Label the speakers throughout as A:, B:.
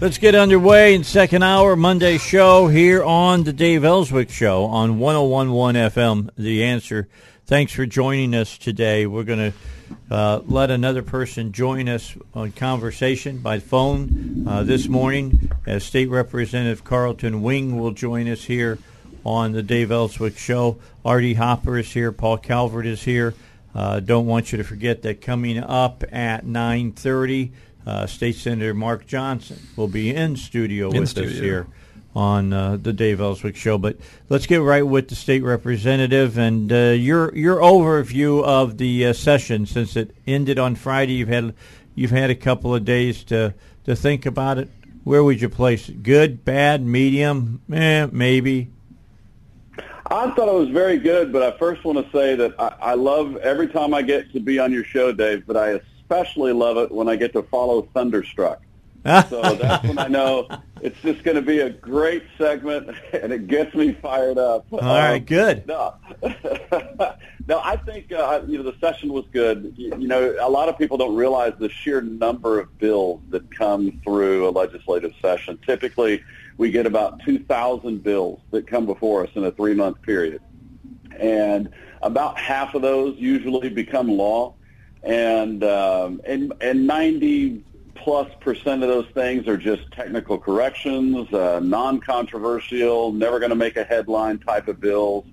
A: Let's get underway in second hour Monday show here on the Dave Elswick Show on 1011 FM. The answer. Thanks for joining us today. We're going to uh, let another person join us on conversation by phone uh, this morning. As State Representative Carlton Wing will join us here on the Dave Elswick Show. RD Hopper is here. Paul Calvert is here. Uh, don't want you to forget that coming up at 930, uh, State Senator Mark Johnson will be in studio
B: In
A: with
B: studio.
A: us here on uh, the Dave Elswick Show. But let's get right with the state representative and uh, your your overview of the uh, session since it ended on Friday. You've had you've had a couple of days to to think about it. Where would you place it? Good, bad, medium, eh, maybe.
C: I thought it was very good, but I first want to say that I, I love every time I get to be on your show, Dave, but I especially love it when I get to follow Thunderstruck. So that's when I know it's just going to be a great segment, and it gets me fired up.
A: All right, good.
C: No, no, I think uh, you know the session was good. You, you know, a lot of people don't realize the sheer number of bills that come through a legislative session. Typically, we get about two thousand bills that come before us in a three-month period, and about half of those usually become law, and um, and and ninety plus percent of those things are just technical corrections, uh, non-controversial, never going to make a headline type of bills.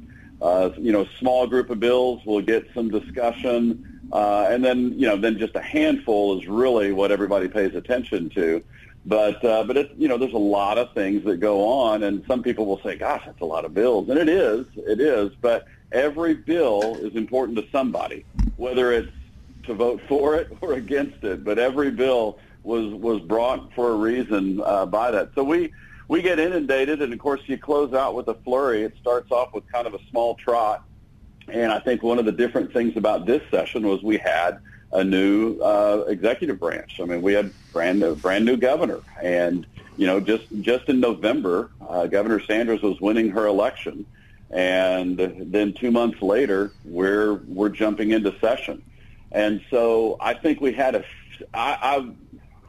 C: Uh, you know, small group of bills will get some discussion, uh, and then you know, then just a handful is really what everybody pays attention to. But uh, but it, you know, there's a lot of things that go on, and some people will say, "Gosh, that's a lot of bills," and it is, it is. But every bill is important to somebody, whether it's to vote for it or against it. But every bill was was brought for a reason uh, by that. So we we get inundated, and of course you close out with a flurry. It starts off with kind of a small trot, and I think one of the different things about this session was we had a new uh, executive branch. I mean, we had brand new, brand new governor, and you know, just just in November, uh, Governor Sanders was winning her election, and then two months later, we're we're jumping into session, and so I think we had a. I, I'm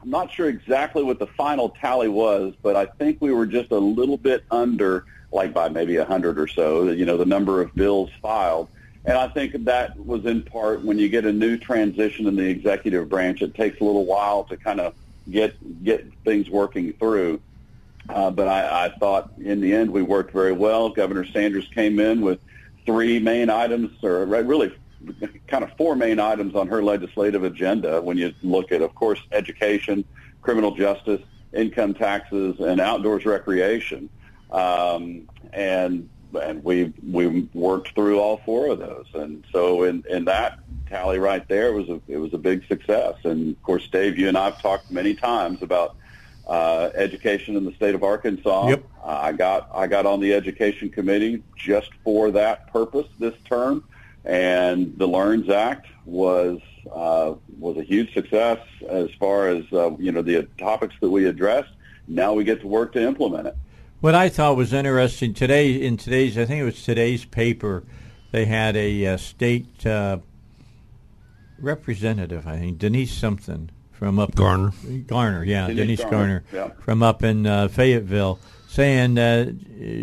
C: not sure exactly what the final tally was, but I think we were just a little bit under, like by maybe a hundred or so. You know, the number of bills filed. And I think that was in part when you get a new transition in the executive branch, it takes a little while to kind of get get things working through. Uh, but I, I thought in the end we worked very well. Governor Sanders came in with three main items, or really kind of four main items on her legislative agenda. When you look at, of course, education, criminal justice, income taxes, and outdoors recreation, um, and and we we worked through all four of those. And so in in that tally right there was a it was a big success. And of course, Dave, you and I've talked many times about uh, education in the state of Arkansas.
A: Yep.
C: Uh, I got I got on the education committee just for that purpose this term, and the Learns Act was uh, was a huge success as far as uh, you know the topics that we addressed. Now we get to work to implement it.
A: What I thought was interesting today in today's, I think it was today's paper, they had a uh, state uh, representative, I think Denise something from up
B: Garner.
A: Garner, yeah,
C: Denise
A: Denise,
C: Garner,
A: Garner,
C: yeah.
A: from up in uh, Fayetteville, saying uh,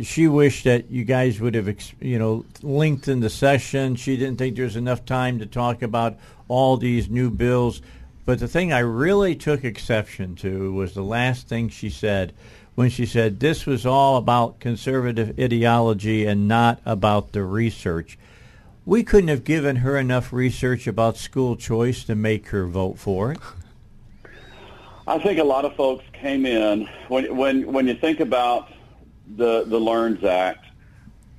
A: she wished that you guys would have, you know, lengthened the session. She didn't think there was enough time to talk about all these new bills. But the thing I really took exception to was the last thing she said when she said this was all about conservative ideology and not about the research. We couldn't have given her enough research about school choice to make her vote for it.
C: I think a lot of folks came in when when when you think about the the Learns Act.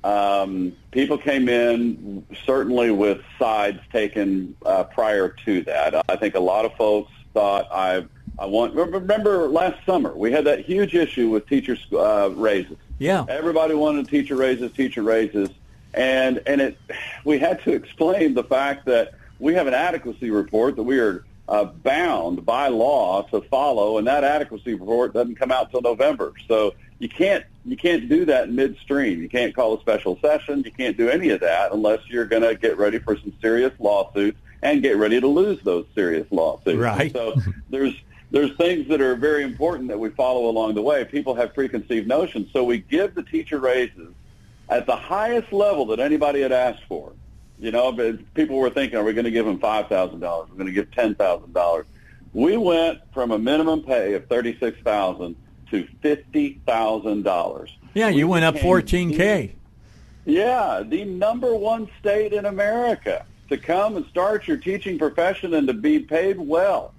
C: Um, people came in certainly with sides taken uh, prior to that. I think a lot of folks thought I I want. Remember last summer we had that huge issue with teacher uh, raises.
A: Yeah.
C: Everybody wanted teacher raises, teacher raises, and and it we had to explain the fact that we have an adequacy report that we are uh, bound by law to follow, and that adequacy report doesn't come out till November. So you can't you can't do that midstream. You can't call a special session. You can't do any of that unless you're going to get ready for some serious lawsuits and get ready to lose those serious lawsuits.
A: Right.
C: So there's there's things that are very important that we follow along the way. People have preconceived notions, so we give the teacher raises at the highest level that anybody had asked for. You know, but people were thinking, are we going to give them five thousand dollars? We're going to give ten thousand dollars. We went from a minimum pay of thirty six thousand to fifty thousand dollars.
A: Yeah, you went up fourteen k.
C: Yeah, the number one state in America to come and start your teaching profession and to be paid well.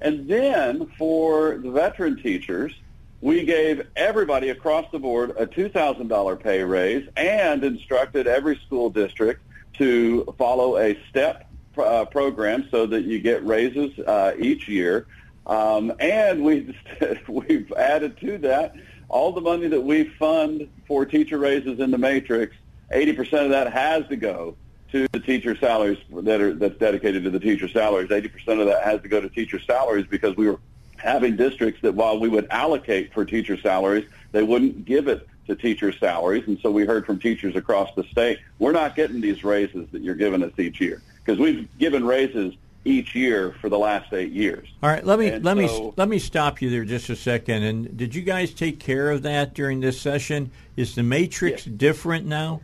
C: And then for the veteran teachers, we gave everybody across the board a $2,000 pay raise and instructed every school district to follow a step uh, program so that you get raises uh, each year. Um, and we we've added to that all the money that we fund for teacher raises in the matrix. 80% of that has to go to the teacher salaries that are that's dedicated to the teacher salaries. 80% of that has to go to teacher salaries because we were having districts that while we would allocate for teacher salaries, they wouldn't give it to teacher salaries. And so we heard from teachers across the state, we're not getting these raises that you're giving us each year because we've given raises each year for the last eight years.
A: All right, let me
C: And
A: let
C: so-
A: me let me stop you there just a second. And did you guys take care of that during this session? Is the matrix different now?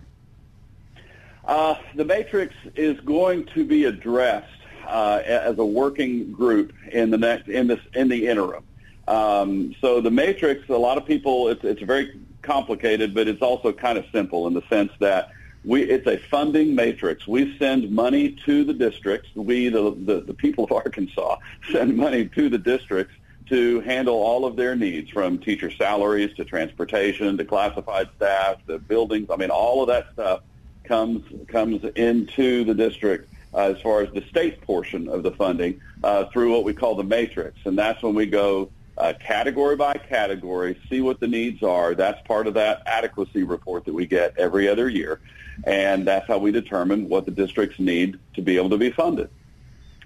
C: Uh, the matrix is going to be addressed uh, as a working group in the next in this in the interim. Um, so the matrix, a lot of people, it's, it's very complicated, but it's also kind of simple in the sense that we it's a funding matrix. We send money to the districts. We, the, the, the people of Arkansas, send money to the districts to handle all of their needs, from teacher salaries to transportation to classified staff to buildings. I mean, all of that stuff comes comes into the district uh, as far as the state portion of the funding uh, through what we call the matrix, and that's when we go uh, category by category, see what the needs are. That's part of that adequacy report that we get every other year, and that's how we determine what the districts need to be able to be funded.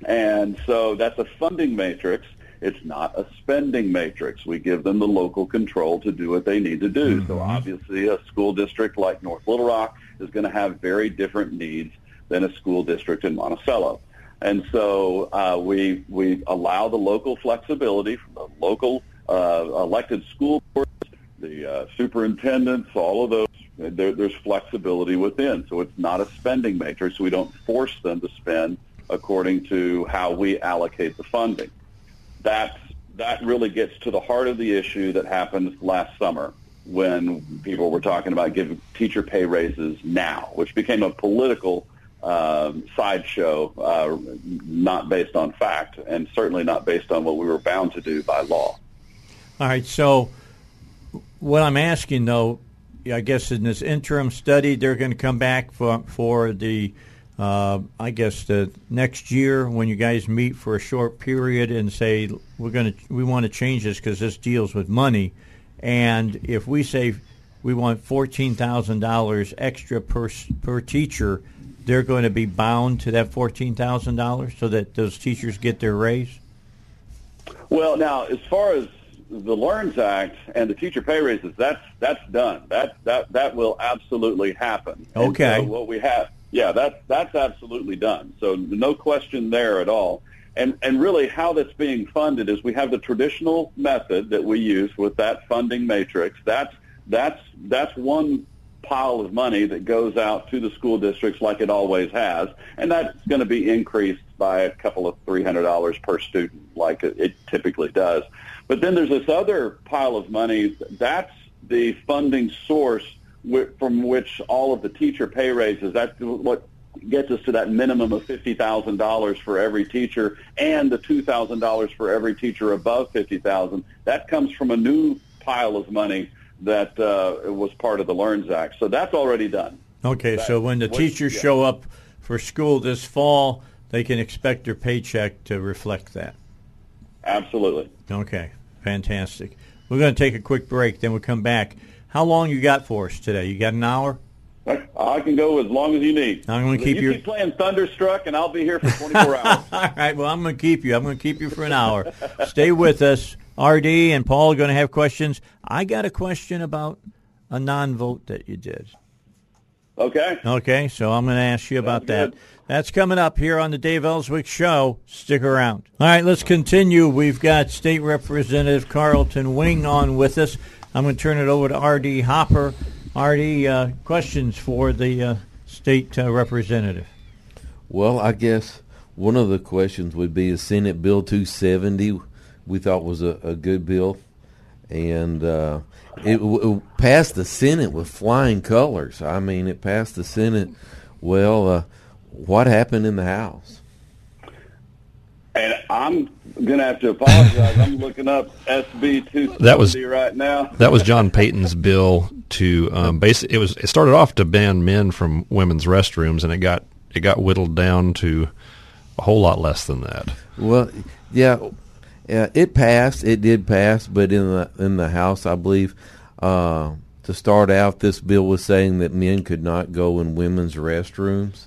C: And so that's a funding matrix. It's not a spending matrix. We give them the local control to do what they need to do. So obviously a school district like North Little Rock is going to have very different needs than a school district in Monticello. And so uh, we we allow the local flexibility from the local uh, elected school boards, the uh, superintendents, all of those. There, there's flexibility within, so it's not a spending matrix. We don't force them to spend according to how we allocate the funding. That that really gets to the heart of the issue that happened last summer when people were talking about giving teacher pay raises now, which became a political um, sideshow, uh, not based on fact, and certainly not based on what we were bound to do by law.
A: All right. So, what I'm asking though, I guess in this interim study, they're going to come back for for the, uh, I guess the next year when you guys meet for a short period and say we're going to we want to change this because this deals with money, and if we say we want fourteen thousand dollars extra per per teacher, they're going to be bound to that fourteen thousand dollars so that those teachers get their raise.
C: Well, now as far as the Learns Act and the teacher pay raises, that's that's done. That that that will absolutely happen.
A: Okay.
C: so what we have, yeah, that's that's absolutely done. So no question there at all. And and really, how that's being funded is we have the traditional method that we use with that funding matrix. That's that's that's one pile of money that goes out to the school districts like it always has, and that's going to be increased by a couple of three hundred dollars per student, like it, typically does. But then there's this other pile of money. That's the funding source from which all of the teacher pay raises. That's what gets us to that minimum of fifty thousand dollars for every teacher, and the two thousand dollars for every teacher above fifty thousand. That comes from a new pile of money that uh, was part of the Learns Act. So that's already done.
A: Okay, so when the teachers
C: yeah.
A: show up for school this fall, they can expect their paycheck to reflect that.
C: Absolutely.
A: Okay, fantastic. We're going to take a quick break, then we'll come back. How long you got for us today? You got an hour?
C: I can go as long as you need.
A: I'm going to keep
C: you
A: your...
C: keep playing Thunderstruck, and I'll be here for 24 hours.
A: All right. Well, I'm going to keep you. I'm going to keep you for an hour. Stay with us. RD and Paul are going to have questions. I got a question about a non-vote that you did.
C: Okay.
A: Okay. So I'm going to ask you about that. That's coming up here on the Dave Elswick Show. Stick around. All right. Let's continue. We've got State Representative Carlton Wing on with us. I'm going to turn it over to RD Hopper. RD, uh, questions for the uh, state uh, representative?
B: Well, I guess one of the questions would be is Senate Bill 270 we thought was a, a good bill, and uh, it, it, passed the Senate with flying colors. I mean, it passed the Senate. Well, uh, what happened in the House?
C: And I'm going to have to apologize. I'm looking up SB 270
D: that was,
C: right now.
D: that was John Payton's bill to um, base. It was it started off to ban men from women's restrooms, and it got it got whittled down to a whole lot less than that.
B: Well, yeah, yeah, it passed. It did pass, but in the in the House, I believe, uh, to start out, this bill was saying that men could not go in women's restrooms,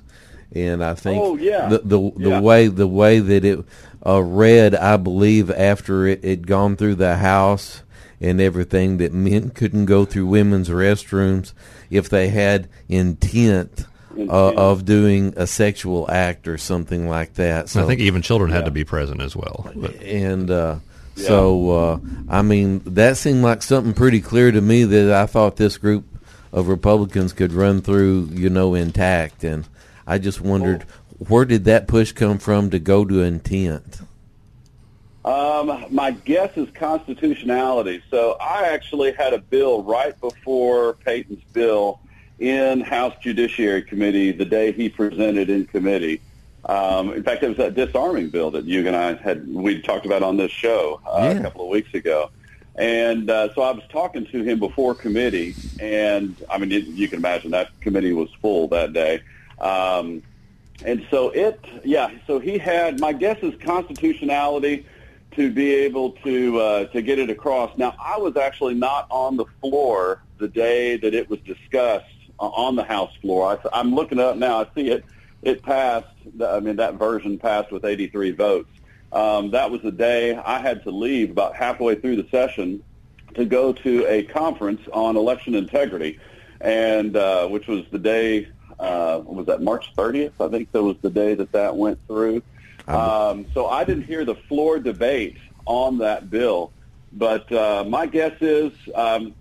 B: and I think
C: oh, yeah.
B: the the, the
C: yeah.
B: way the way that it uh, read, I believe, after it had gone through the House and everything, that men couldn't go through women's restrooms if they had intent. Uh, of doing a sexual act or something like that. So
D: I think even children had to be present as well. But
B: and uh, so uh, I mean that seemed like something pretty clear to me that I thought this group of Republicans could run through, you know, intact, and I just wondered where did that push come from to go to intent?
C: Um, my guess is constitutionality. So I actually had a bill right before Payton's bill in House Judiciary Committee the day he presented in committee. Um, in fact, it was that disarming bill that you and I had we talked about on this show uh,
B: Yeah.
C: a couple of weeks ago. And uh, so I was talking to him before committee, and I mean, you, you can imagine that committee was full that day. Um, and so it, yeah, so he had, my guess is constitutionality to be able to uh, to get it across. Now, I was actually not on the floor the day that it was discussed on the House floor. I, I'm looking up now. I see it. It passed. I mean, that version passed with 83 votes. Um, that was the day I had to leave about halfway through the session to go to a conference on election integrity, and uh, which was the day uh, was that March 30th? I think that was the day that that went through. Um, so I didn't hear the floor debate on that bill, but uh, my guess is um,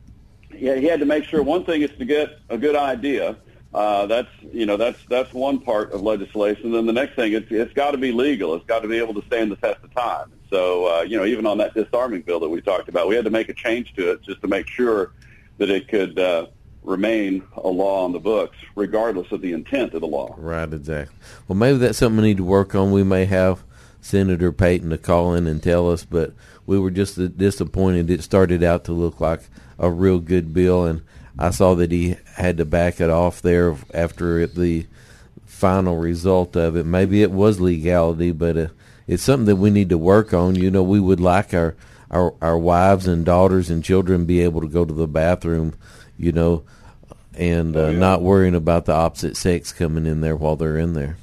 C: he, he had to make sure one thing is to get a good idea. Uh, that's you know that's that's one part of legislation. Then the next thing it's it's got to be legal. It's got to be able to stand the test of time. So uh, you know even on that disarming bill that we talked about, we had to make a change to it just to make sure that it could uh, remain a law on the books, regardless of the intent of the law.
B: Right, exactly. Well, maybe that's something we need to work on. We may have Senator Payton to call in and tell us, but we were just disappointed. It started out to look like a real good bill, and I saw that he had to back it off there after it, the final result of it. Maybe it was legality, but uh, it's something that we need to work on. You know, we would like our our our wives and daughters and children be able to go to the bathroom, you know, and uh,
C: Oh, yeah.
B: not worrying about the opposite sex coming in there while they're in there.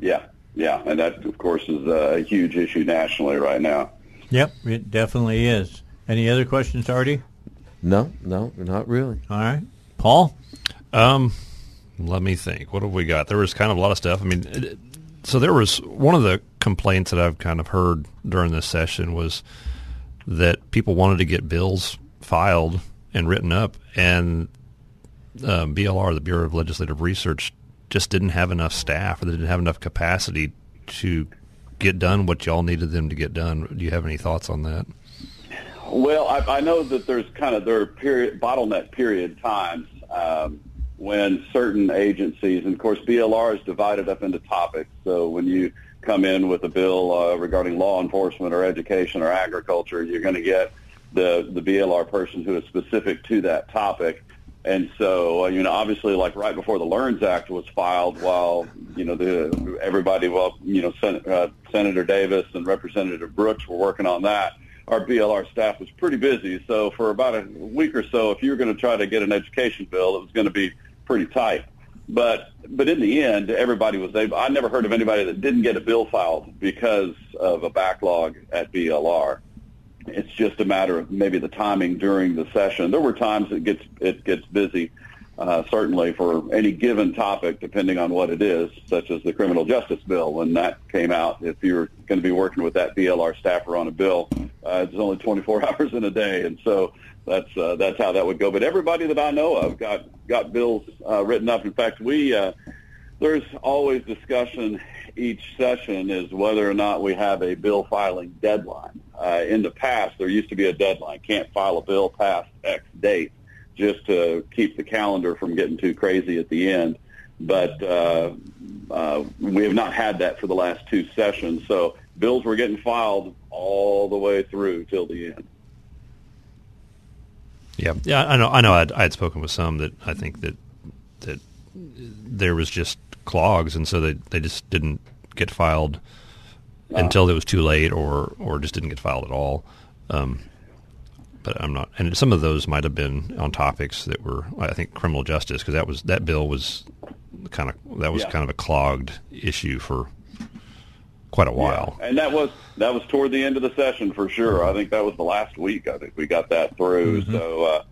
C: Yeah, yeah, and that of course is a huge issue nationally right now.
A: Yep, it definitely is. Any other questions, RD?
B: No, no, not really.
A: All right. Paul?
D: Um, let me think. What have we got? There was kind of a lot of stuff. I mean, it, so there was one of the complaints that I've kind of heard during this session was that people wanted to get bills filed and written up, and um, BLR, the Bureau of Legislative Research, just didn't have enough staff or they didn't have enough capacity to get done what y'all needed them to get done. Do you have any thoughts on that?
C: Well, I, I know that there's kind of there are period bottleneck period times um, when certain agencies, and of course BLR is divided up into topics. So when you come in with a bill uh, regarding law enforcement or education or agriculture, you're going to get the the BLR person who is specific to that topic. And so, uh, you know, obviously, like right before the Learns Act was filed, while you know the everybody, well, you know, Sen- uh, Senator Davis and Representative Brooks were working on that. Our BLR staff was pretty busy, so for about a week or so, if you were going to try to get an education bill, it was going to be pretty tight. But but in the end, everybody was able. I never heard of anybody that didn't get a bill filed because of a backlog at BLR. It's just a matter of maybe the timing during the session. There were times it gets it gets busy, uh, certainly for any given topic, depending on what it is, such as the criminal justice bill. When that came out, if you're going to be working with that BLR staffer on a bill, uh, it's only 24 hours in a day, and so that's uh, that's how that would go. But everybody that I know of got got bills uh, written up. In fact, we uh, there's always discussion each session is whether or not we have a bill filing deadline. Uh, in the past, there used to be a deadline. Can't file a bill past X date, just to keep the calendar from getting too crazy at the end. But uh, uh, we have not had that for the last two sessions. So bills were getting filed all the way through till the end.
D: Yeah, yeah, I know. I know. I'd, I'd spoken with some that I think that that there was just clogs, and so they they just didn't get filed until it was too late, or or just didn't get filed at all. Um, but I'm not. And some of those might have been on topics that were, I think, criminal justice, because that was that bill was kind of that was
C: Yeah.
D: kind of a clogged issue for quite a while.
C: Yeah, and that was that was toward the end of the session for sure. I think that was the last week. I think we got that through. So, uh,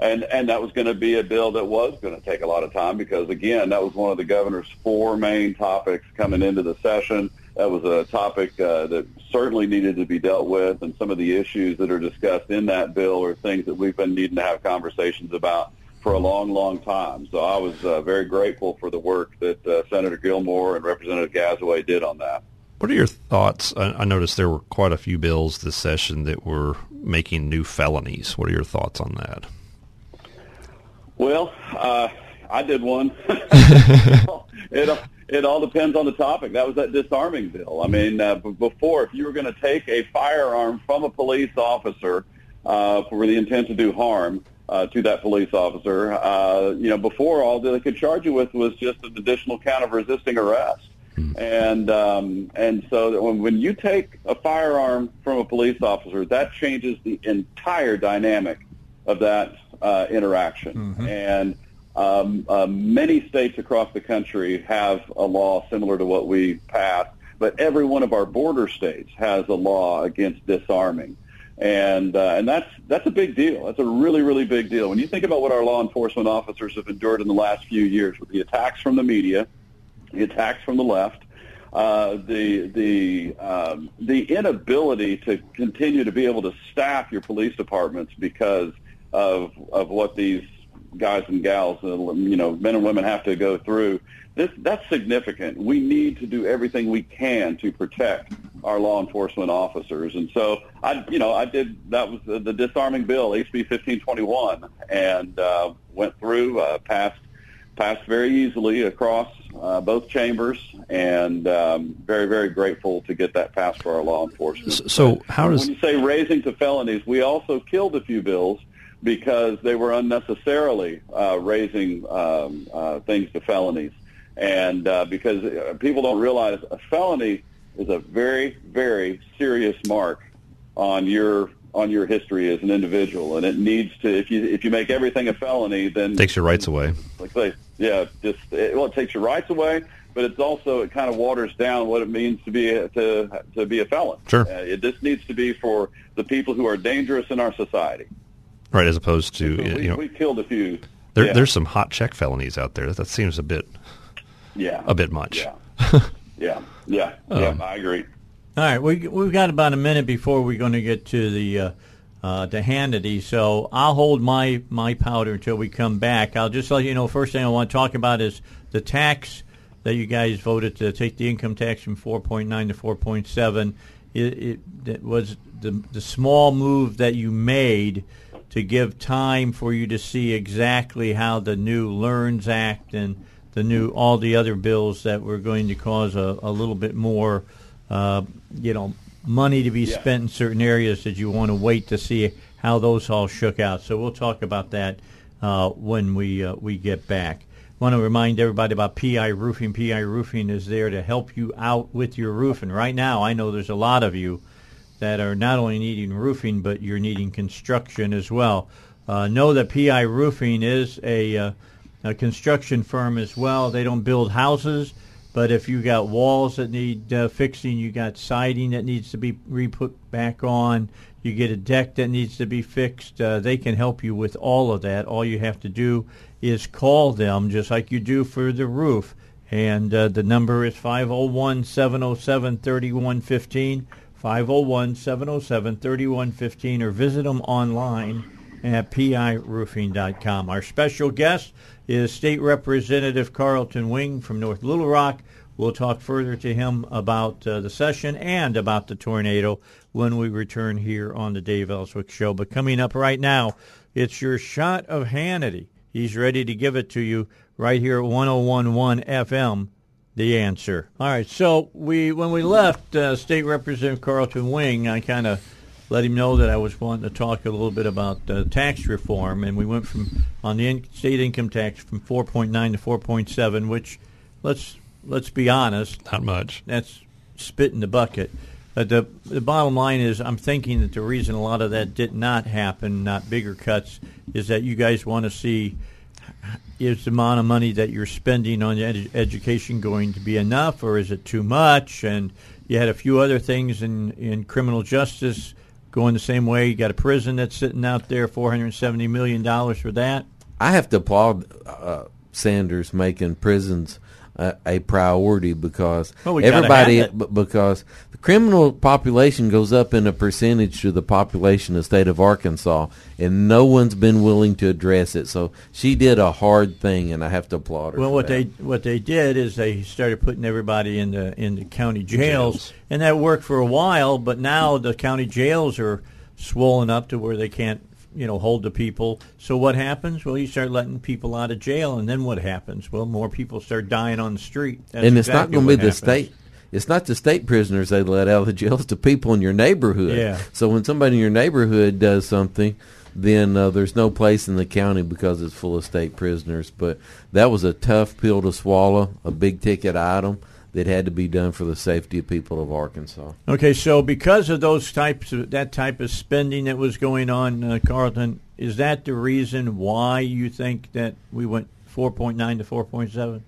C: and and that was going to be a bill that was going to take a lot of time because again, that was one of the governor's four main topics coming into the session. That was a topic uh, that certainly needed to be dealt with, and some of the issues that are discussed in that bill are things that we've been needing to have conversations about for a long, long time. So I was uh, very grateful for the work that uh, Senator Gilmore and Representative Gazaway did on that.
D: What are your thoughts? I, I noticed there were quite a few bills this session that were making new felonies. What are your thoughts on that?
C: Well, uh, I did one. it it all depends on the topic. That was that disarming bill. I mean, uh, b- before, if you were going to take a firearm from a police officer uh, for the intent to do harm uh, to that police officer, uh, you know, before all they could charge you with was just an additional count of resisting arrest. And um, and so when, when you take a firearm from a police officer, that changes the entire dynamic of that uh, interaction. And um, uh, many states across the country have a law similar to what we passed, but every one of our border states has a law against disarming. And uh, and that's that's a big deal. That's a really really big deal. When you think about what our law enforcement officers have endured in the last few years with the attacks from the media, the attacks from the left, uh, the the um, the inability to continue to be able to staff your police departments because of of what these guys and gals, uh, you know, men and women have to go through. This that's significant. We need to do everything we can to protect our law enforcement officers. And so I, you know, I did that was the, the disarming bill, HB 1521, and uh, went through, uh, passed passed very easily across uh, both chambers, and um, very, very grateful to get that passed for our law enforcement.
D: So how does
C: When you say raising to felonies, we also killed a few bills because they were unnecessarily uh, raising um, uh, things to felonies, and uh, because uh, people don't realize a felony is a very, very serious mark on your on your history as an individual, and it needs to. If you if you make everything a felony, then
D: takes your rights away?
C: like say, yeah, just it, well, it takes your rights away, but it's also it kind of waters down what it means to be a, to to be a felon.
D: Sure.
C: uh, it, this needs to be for the people who are dangerous in our society.
D: Right, as opposed to
C: we,
D: you know,
C: we killed a few.
D: there,
C: yeah.
D: there's some hot check felonies out there. That seems a bit
C: yeah,
D: a bit much.
C: yeah, yeah, yeah, yeah.
D: Um,
C: I agree.
A: All right, we we've got about a minute before we're going to get to the uh, uh, to Hannity, so I'll hold my my powder until we come back. I'll just let you know. First thing I want to talk about is the tax that you guys voted to take the income tax from 4.9 to 4.7. It, it, it was the the small move that you made to give time for you to see exactly how the new Learns Act and the new all the other bills that were going to cause a, a little bit more, uh, you know, money to be
C: Yeah.
A: spent in certain areas that you want to wait to see how those all shook out. So we'll talk about that uh, when we uh, we get back. Want to remind everybody about PI Roofing. PI Roofing is there to help you out with your roof. And right now, I know there's a lot of you that are not only needing roofing, but you're needing construction as well. Uh, know that PI Roofing is a, uh, a construction firm as well. They don't build houses, but if you've got walls that need uh, fixing, you got siding that needs to be re-put back on, you get a deck that needs to be fixed, uh, they can help you with all of that. All you have to do is call them, just like you do for the roof. And uh, the number is 501 707 3115. 501 707 3115 or visit them online at piroofing.com. Our special guest is State Representative Carlton Wing from North Little Rock. We'll talk further to him about uh, the session and about the tornado when we return here on the Dave Elswick Show. But coming up right now, it's your shot of Hannity. He's ready to give it to you right here at 1011 FM the answer. All right, so we when we left uh, State Representative Carlton Wing, I kind of let him know that I was wanting to talk a little bit about uh, tax reform, and we went from on the in- state income tax from 4.9 to 4.7, which let's let's be honest,
D: not much.
A: That's spit in the bucket. But the the bottom line is, I'm thinking that the reason a lot of that did not happen, not bigger cuts, is that you guys want to see is the amount of money that you're spending on ed- education going to be enough, or is it too much? And you had a few other things in, in criminal justice going the same way. You got a prison that's sitting out there, four hundred seventy million dollars for that.
B: I have to applaud uh, Sanders making prisons a, a priority because
A: well, we
B: everybody because the criminal population goes up in a percentage to the population of the state of Arkansas, and no one's been willing to address it. So she did a hard thing, and I have to applaud her.
A: Well, what
B: that.
A: they what they did is they started putting everybody in the in the county jails, jails, and that worked for a while. But now the county jails are swollen up to where they can't you know hold the people. So what happens? Well, you start letting people out of jail, and then what happens? Well, more people start dying on the street. That's
B: and it's
A: exactly
B: not going to be
A: happens.
B: the state. It's not the state prisoners they let out of the jails; it's the people in your neighborhood.
A: Yeah.
B: So when somebody in your neighborhood does something, then uh, there's no place in the county because it's full of state prisoners. But that was a tough pill to swallow, a big ticket item that had to be done for the safety of people of Arkansas.
A: Okay, so because of those types of that type of spending that was going on, uh, Carlton, is that the reason why you think that we went 4.9 to 4.7?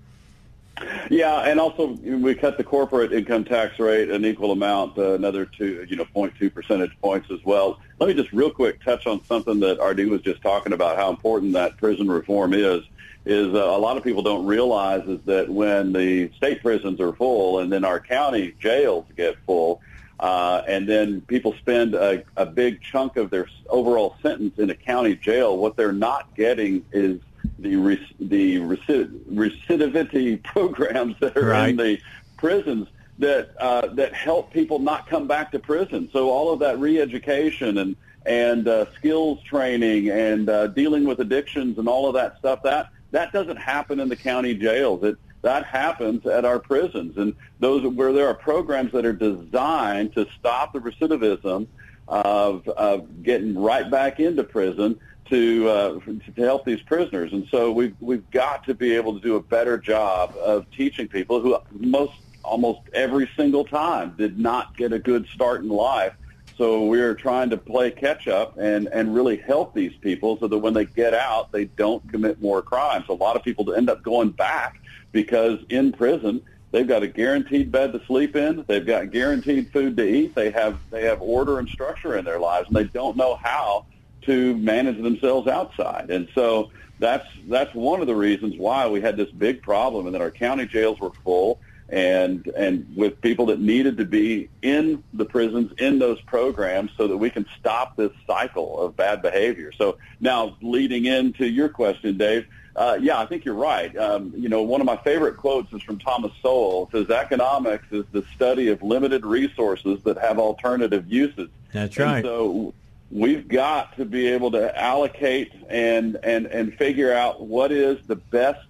C: Yeah, and also we cut the corporate income tax rate an equal amount, uh, another two, you know, 0.2 percentage points as well. Let me just real quick touch on something that RD was just talking about, how important that prison reform is is uh, a lot of people don't realize is that when the state prisons are full and then our county jails get full, uh, and then people spend a, a big chunk of their overall sentence in a county jail, what they're not getting is the re- the recid- recidivity programs that are
A: right.
C: in the prisons that uh, that help people not come back to prison. So all of that re-education and and uh, skills training and uh, dealing with addictions and all of that stuff that that doesn't happen in the county jails. It that happens at our prisons, and those where there are programs that are designed to stop the recidivism of, of getting right back into prison to uh, to help these prisoners. And so we've we've got to be able to do a better job of teaching people who most almost every single time did not get a good start in life so we're trying to play catch up and, and really help these people so that when they get out, they don't commit more crimes. A lot of people end up going back because in prison, they've got a guaranteed bed to sleep in. They've got guaranteed food to eat. They have, they have order and structure in their lives and they don't know how to manage themselves outside. And so that's, that's one of the reasons why we had this big problem and that our county jails were full and and with people that needed to be in the prisons in those programs so that we can stop this cycle of bad behavior. So now leading into your question, Dave, uh, yeah, I think you're right. Um, you know, one of my favorite quotes is from Thomas Sowell. It says, "Economics is the study of limited resources that have alternative uses."
A: That's right.
C: And so we've got to be able to allocate and and and figure out what is the best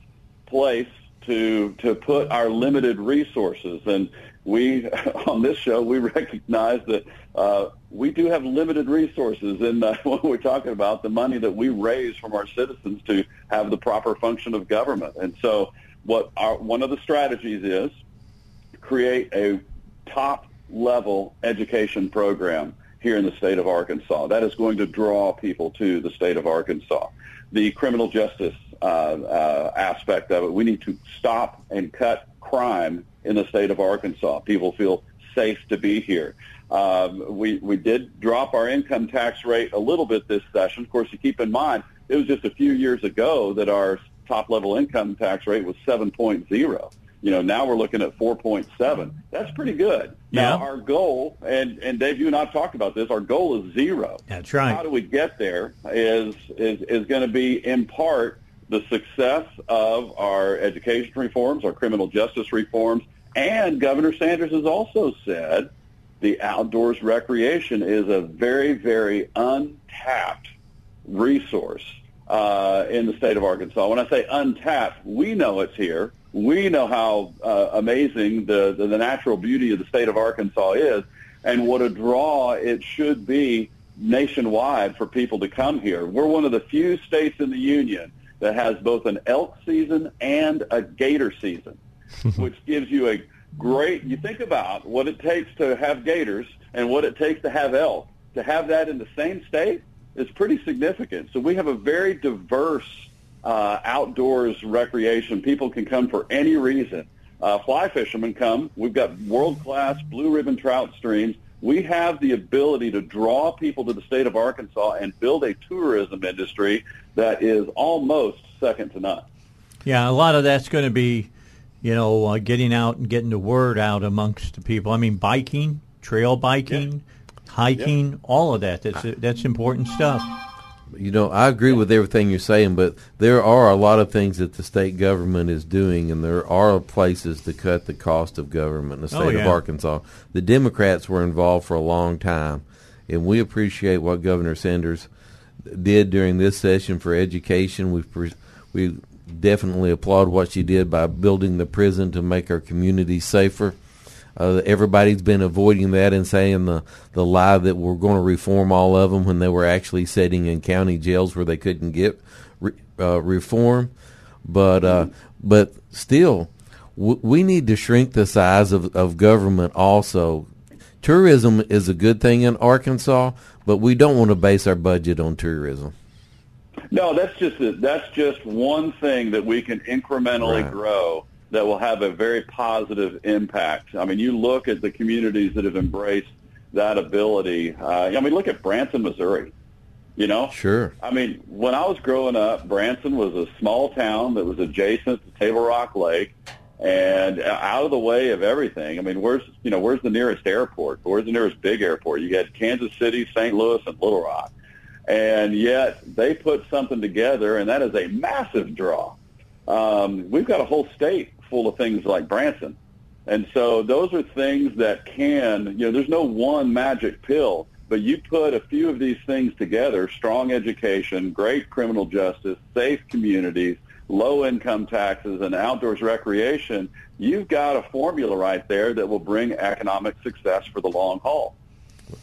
C: place to to put our limited resources and we on this show we recognize that uh, we do have limited resources, and uh, when we're talking about the money that we raise from our citizens to have the proper function of government, and so what our one of the strategies is create a top level education program here in the state of Arkansas. That is going to draw people to the state of Arkansas. The criminal justice aspect of it, we need to stop and cut crime in the state of Arkansas. People feel safe to be here. Um, we we did drop our income tax rate a little bit this session. Of course, you keep in mind it was just a few years ago that our top level income tax rate was 7.0. You know, now we're looking at 4.7. That's pretty good.
A: Yeah.
C: Now our goal, and and Dave, you and I've talked about this. Our goal is zero.
A: That's right.
C: How do we get there? Is is is going to be in part the success of our education reforms, our criminal justice reforms, and Governor Sanders has also said the outdoors recreation is a very, very untapped resource uh, in the state of Arkansas. When I say untapped, we know it's here. We know how uh, amazing the, the, the natural beauty of the state of Arkansas is and what a draw it should be nationwide for people to come here. We're one of the few states in the union that has both an elk season and a gator season, which gives you a great, you think about what it takes to have gators and what it takes to have elk. To have that in the same state is pretty significant. So we have a very diverse uh, outdoors recreation. People can come for any reason. Uh, fly fishermen come. We've got world-class blue ribbon trout streams. We have the ability to draw people to the state of Arkansas and build a tourism industry that is almost second to none.
A: Yeah, a lot of that's going to be, you know, uh, getting out and getting the word out amongst the people. I mean, biking, trail biking, hiking, all of that. That's that's important stuff.
B: You know, I agree with everything you're saying, but there are a lot of things that the state government is doing, and there are places to cut the cost of government in the state
A: Oh,
B: of. Arkansas. The Democrats were involved for a long time, and we appreciate what Governor Sanders did during this session for education. We pre- we definitely applaud what she did by building the prison to make our community safer. Uh, everybody's been avoiding that and saying the, the lie that we're going to reform all of them when they were actually sitting in county jails where they couldn't get re, uh, reform. But uh, but still, w- we need to shrink the size of, of government also. Tourism is a good thing in Arkansas, but we don't want to base our budget on tourism.
C: No, that's just a, that's just one thing that we can incrementally
B: Right.
C: grow that will have a very positive impact. I mean, you look at the communities that have embraced that ability. Uh, I mean, look at Branson, Missouri. You know,
B: Sure.
C: I mean, when I was growing up, Branson was a small town that was adjacent to Table Rock Lake and out of the way of everything. I mean, where's you know where's the nearest airport? Where's the nearest big airport? You had Kansas City, St. Louis, and Little Rock, and yet they put something together, and that is a massive draw. Um, we've got a whole state full of things like Branson, and so those are things that can you know there's no one magic pill. But you put a few of these things together, strong education, great criminal justice, safe communities, low income taxes, and outdoors recreation, you've got a formula right there that will bring economic success for the long haul.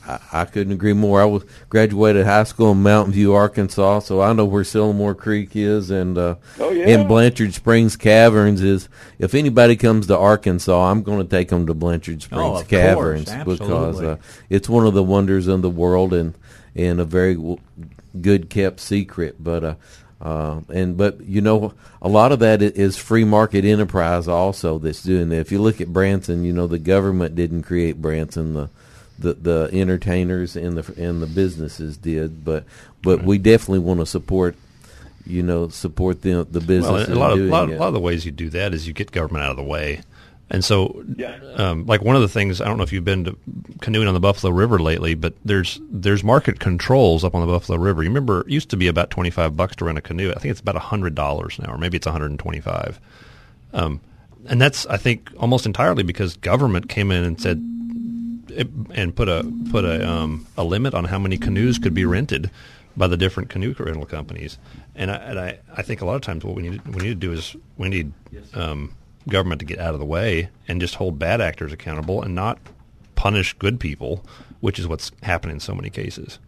B: I, I couldn't agree more. I was graduated high school in Mountain View, Arkansas, so I know where Sylamore Creek is, and uh,
C: Oh, yeah.
B: and Blanchard Springs Caverns is. If anybody comes to Arkansas, I'm going to take them to Blanchard Springs
A: Oh, of course,
B: Caverns because uh, it's one of the wonders of the world and and a very w- good kept secret. But uh, uh, and but you know a lot of that is free market enterprise also that's doing that. If you look at Branson, you know the government didn't create Branson. The the the entertainers and the and the businesses did, but but we definitely want to support, you know, support the the
D: Well,
B: business.
D: a lot of, lot, a lot of the ways you do that is you get government out of the way. And so,
C: Yeah.
D: um, like one of the things, I don't know if you've been to canoeing on the Buffalo River lately, but there's there's market controls up on the Buffalo River. You remember it used to be about twenty five bucks to rent a canoe. I think it's about hundred dollars now, or maybe it's one hundred and twenty five. Um, and that's I think almost entirely because government came in and said it, and put a put a um, a limit on how many canoes could be rented by the different canoe rental companies. And I, and I, I think a lot of times what we need we need to do is we need um, government to get out of the way and just hold bad actors accountable and not punish good people, which is what's happened in so many cases.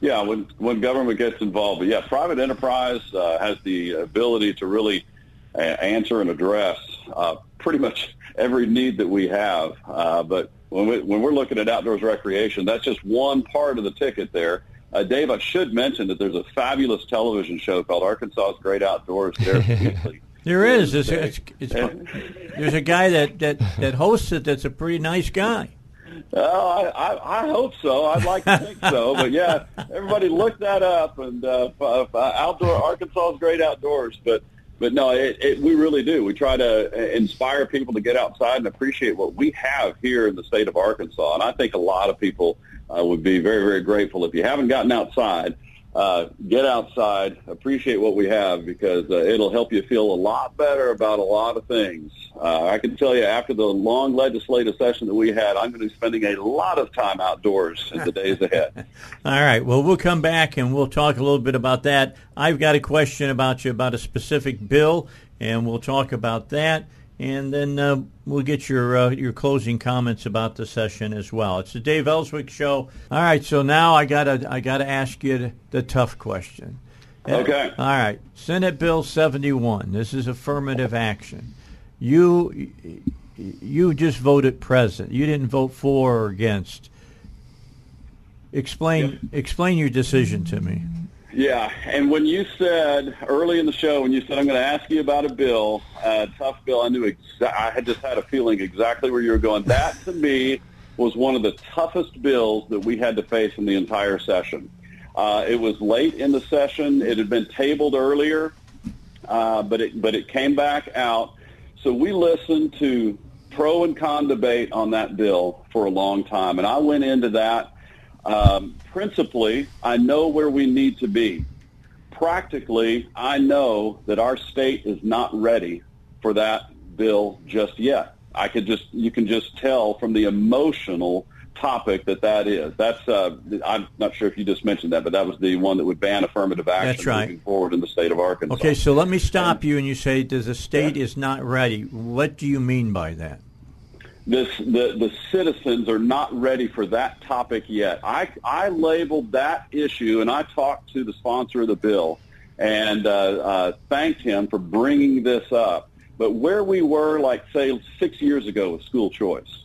C: Yeah, when when government gets involved, but yeah, private enterprise uh, has the ability to really uh, answer and address uh, pretty much every need that we have. Uh, but when we, when we're looking at outdoors recreation, that's just one part of the ticket there. Uh, Dave, I should mention that there's a fabulous television show called Arkansas's Great Outdoors. There,
A: there is. It's, it's, it's, there's a guy that, that, that hosts it that's a pretty nice guy.
C: Well, I, I, I hope so. I'd like to think so. But yeah, everybody look that up and uh, outdoor Arkansas's Great Outdoors. But but no, it, it, we really do. We try to inspire people to get outside and appreciate what we have here in the state of Arkansas. And I think a lot of people uh, would be very, very grateful if you haven't gotten outside uh, get outside, appreciate what we have because uh, it'll help you feel a lot better about a lot of things. Uh, I can tell you after the long legislative session that we had, I'm going to be spending a lot of time outdoors in the days ahead.
A: All right. Well, we'll come back and we'll talk a little bit about that. I've got a question about you about a specific bill, and we'll talk about that and then uh, we'll get your uh, your closing comments about the session as well. It's the Dave Elswick Show. All right, so now I gotta I gotta ask you the, the tough question.
C: Okay.
A: All right, Senate Bill seventy one. This is affirmative action. You you just voted present. You didn't vote for or against. Explain yep. explain your decision to me.
C: Yeah, and when you said early in the show, when you said I'm going to ask you about a bill, a tough bill, I knew exa- I had just had a feeling exactly where you were going. That to me was one of the toughest bills that we had to face in the entire session. Uh, it was late in the session; it had been tabled earlier, uh, but it but it came back out. So we listened to pro and con debate on that bill for a long time, and I went into that um, principally, I know where we need to be. Practically, I know that our state is not ready for that bill just yet. I could just, you can just tell from the emotional topic that that is. That's, uh, I'm not sure if you just mentioned that, but that was the one that would ban affirmative action
A: That's right.
C: moving forward in the state of Arkansas.
A: Okay, so let me stop you and you say, does the state yeah. is not ready. What do you mean by that?
C: This the the citizens are not ready for that topic yet. I I labeled that issue and I talked to the sponsor of the bill and uh, uh, thanked him for bringing this up. But where we were, like say six years ago with school choice,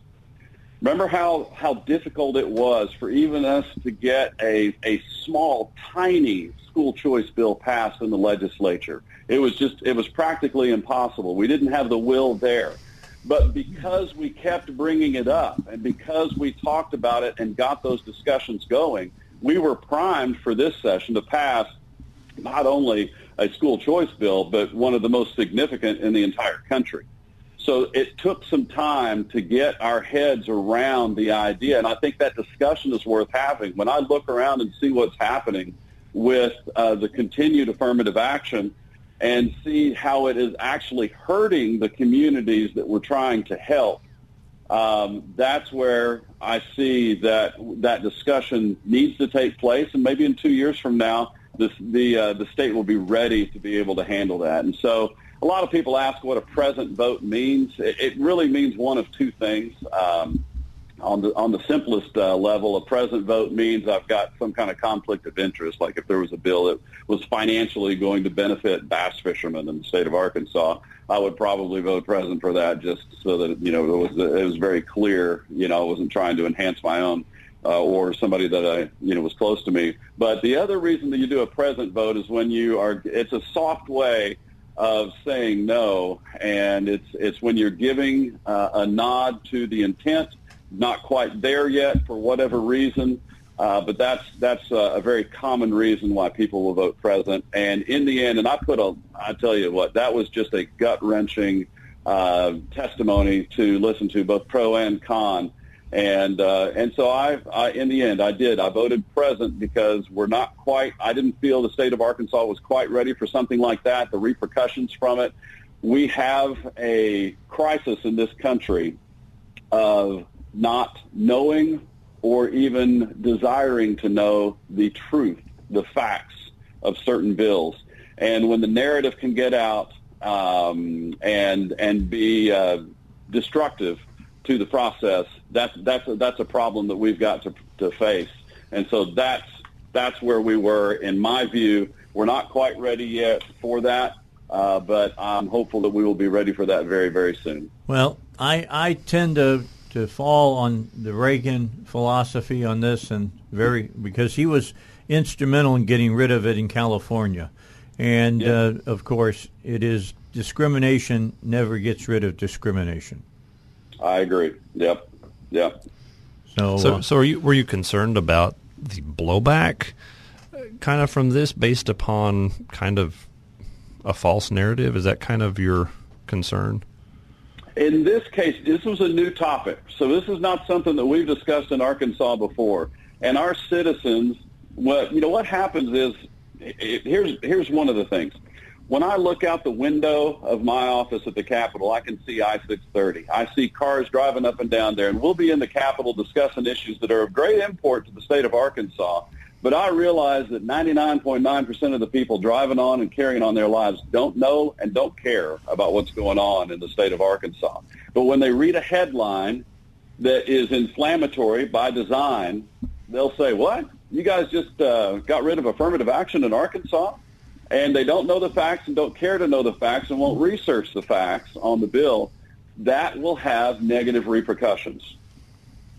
C: remember how how difficult it was for even us to get a a small tiny school choice bill passed in the legislature. It was just it was practically impossible. We didn't have the will there. But because we kept bringing it up and because we talked about it and got those discussions going, we were primed for this session to pass not only a school choice bill, but one of the most significant in the entire country. So it took some time to get our heads around the idea, and I think that discussion is worth having. When I look around and see what's happening with uh, the continued affirmative action, and see how it is actually hurting the communities that we're trying to help. Um, that's where I see that that discussion needs to take place, and maybe in two years from now, this, the uh, the state will be ready to be able to handle that. And so, a lot of people ask what a present vote means. It, it really means one of two things. Um, on the on the simplest uh, level, a present vote means I've got some kind of conflict of interest. Like if there was a bill that was financially going to benefit bass fishermen in the state of Arkansas, I would probably vote present for that, just so that you know it was it was very clear. You know, I wasn't trying to enhance my own uh, or somebody that I you know was close to me. But the other reason that you do a present vote is when you are. It's a soft way of saying no, and it's it's when you're giving uh, a nod to the intent not quite there yet for whatever reason. Uh, but that's that's a, a very common reason why people will vote present. And in the end, and I put a, I tell you what, that was just a gut wrenching uh, testimony to listen to, both pro and con. And uh, and so I, I, in the end, I did. I voted present because we're not quite. I didn't feel the state of Arkansas was quite ready for something like that. The repercussions from it. We have a crisis in this country of not knowing or even desiring to know the truth, the facts of certain bills. And when the narrative can get out um, and and be uh, destructive to the process, that's that's a, that's a problem that we've got to to face. And so that's that's where we were, in my view. We're not quite ready yet for that, uh, but I'm hopeful that we will be ready for that very very soon.
A: Well, I I tend to to fall on the Reagan philosophy on this, and very because he was instrumental in getting rid of it in California, and
C: Yeah.
A: uh, of course it is discrimination never gets rid of discrimination.
C: I agree. Yep. Yep.
A: So,
D: So,
A: uh,
D: so are you, were you concerned about the blowback, uh, kind of from this, based upon kind of a false narrative? Is that kind of your concern?
C: In this case, this was a new topic, so this is not something that we've discussed in Arkansas before. And our citizens, what you know, what happens is, it, here's here's one of the things. When I look out the window of my office at the Capitol, I can see I-630. I see cars driving up and down there, and we'll be in the Capitol discussing issues that are of great import to the state of Arkansas. But I realize that 99.9% of the people driving on and carrying on their lives don't know and don't care about what's going on in the state of Arkansas. But when they read a headline that is inflammatory by design, they'll say, what? You guys just uh, got rid of affirmative action in Arkansas? And they don't know the facts and don't care to know the facts and won't research the facts on the bill. That will have negative repercussions.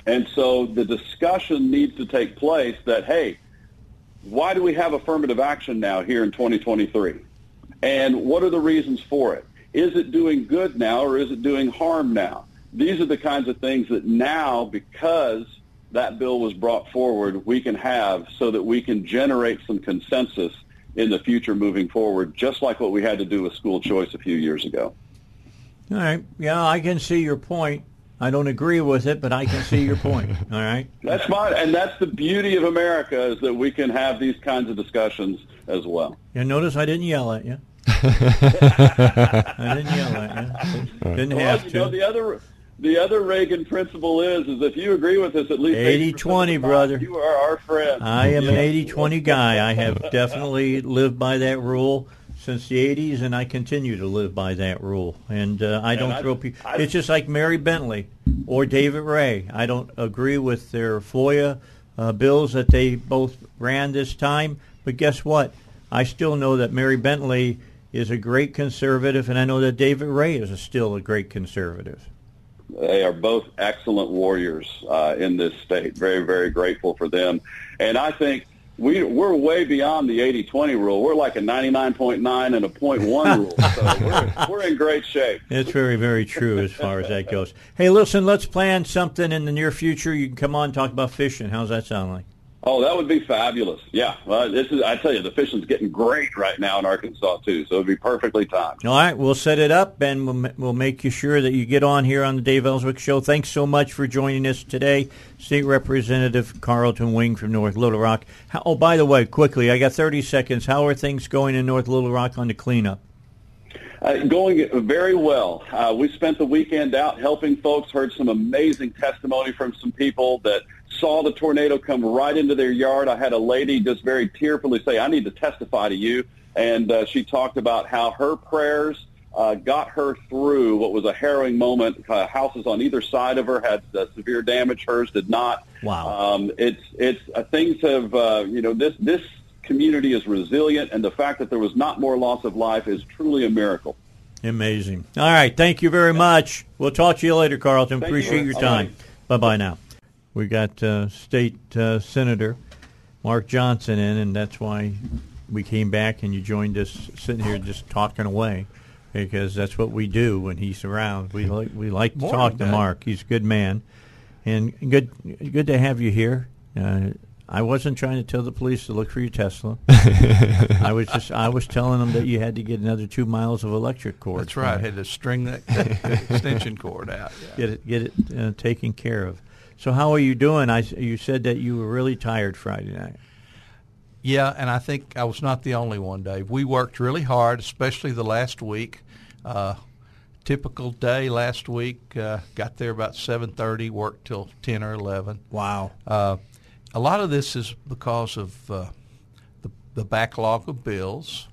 C: And so the discussion needs to take place that, hey, why do we have affirmative action now here in 2023? And what are the reasons for it? Is it doing good now or is it doing harm now? These are the kinds of things that now, because that bill was brought forward, we can have so that we can generate some consensus in the future moving forward, just like what we had to do with school choice a few years ago.
A: all right, yeah, I can see your point. I don't agree with it, but I can see your point. All right.
C: That's fine, and that's the beauty of America is that we can have these kinds of discussions as well.
A: You notice I didn't yell at you. I didn't yell at you. Didn't
C: Well,
A: have
C: you know, the other the other Reagan principle is is if you agree with us at least
A: 80-20,
C: 80% of the time,
A: brother.
C: you are our friend.
A: I am an
C: Yeah.
A: 80-20 guy. I have definitely lived by that rule since the 80s, and I continue to live by that rule. And uh, I don't
C: I-
A: throw people.
C: I-
A: It's just like Mary Bentley or David Ray. I don't agree with their FOIA uh, bills that they both ran this time, but guess what? I still know that Mary Bentley is a great conservative, and I know that David Ray is a, still a great conservative.
C: They are both excellent warriors uh, in this state. Very, very grateful for them. And I think we, we're way beyond the 80-20 rule. We're like a 99.9 and a 0.1 rule. So we're, we're in great shape.
A: It's very, very true as far as that goes. Hey, listen, let's plan something in the near future. You can come on and talk about fishing. How's that sound like?
C: Oh, that would be fabulous. Yeah. Well, this is, I tell you, the fishing's getting great right now in Arkansas, too. So it would be perfectly timed.
A: All right, we'll set it up, and we'll, we'll make you sure that you get on here on the Dave Elswick Show. Thanks so much for joining us today, State Representative Carlton Wing from North Little Rock. How, oh, by the way, quickly, I got 30 seconds. How are things going in North Little Rock on the cleanup?
C: Uh, going very well. Uh, we spent the weekend out helping folks, heard some amazing testimony from some people that saw the tornado come right into their yard. I had a lady just very tearfully say, I need to testify to you. And uh, she talked about how her prayers uh, got her through what was a harrowing moment. Uh, houses on either side of her had uh, severe damage. Hers did not.
A: Wow.
C: Um, it's it's uh, things have uh, you know this this community is resilient, and the fact that there was not more loss of life is truly a miracle.
A: Amazing. All right, thank you very much. We'll talk to you later, Carlton.
C: Thank
A: Appreciate
C: you.
A: your time.
C: right.
A: Bye bye now. We got uh, State uh, Senator Mark Johnson in, and that's why we came back and you joined us sitting here just talking away because that's what we do when he's around. We like we like to talk to Mark. He's a good man, and good good to have you here. Uh, I wasn't trying to tell the police to look for your Tesla. I was just I was telling them that you had to get another two miles of electric cord.
E: That's right.
A: it.
E: Had to string that extension cord out. Yeah.
A: get it get it uh, taken care of. So how are you doing? I you said that you were really tired Friday night.
E: Yeah, and I think I was not the only one, Dave. We worked really hard, especially the last week. Uh, typical day last week. Uh, got there about seven thirty. Worked till ten or eleven.
A: Wow.
E: Uh, a lot of this is because of uh, the, the backlog of bills,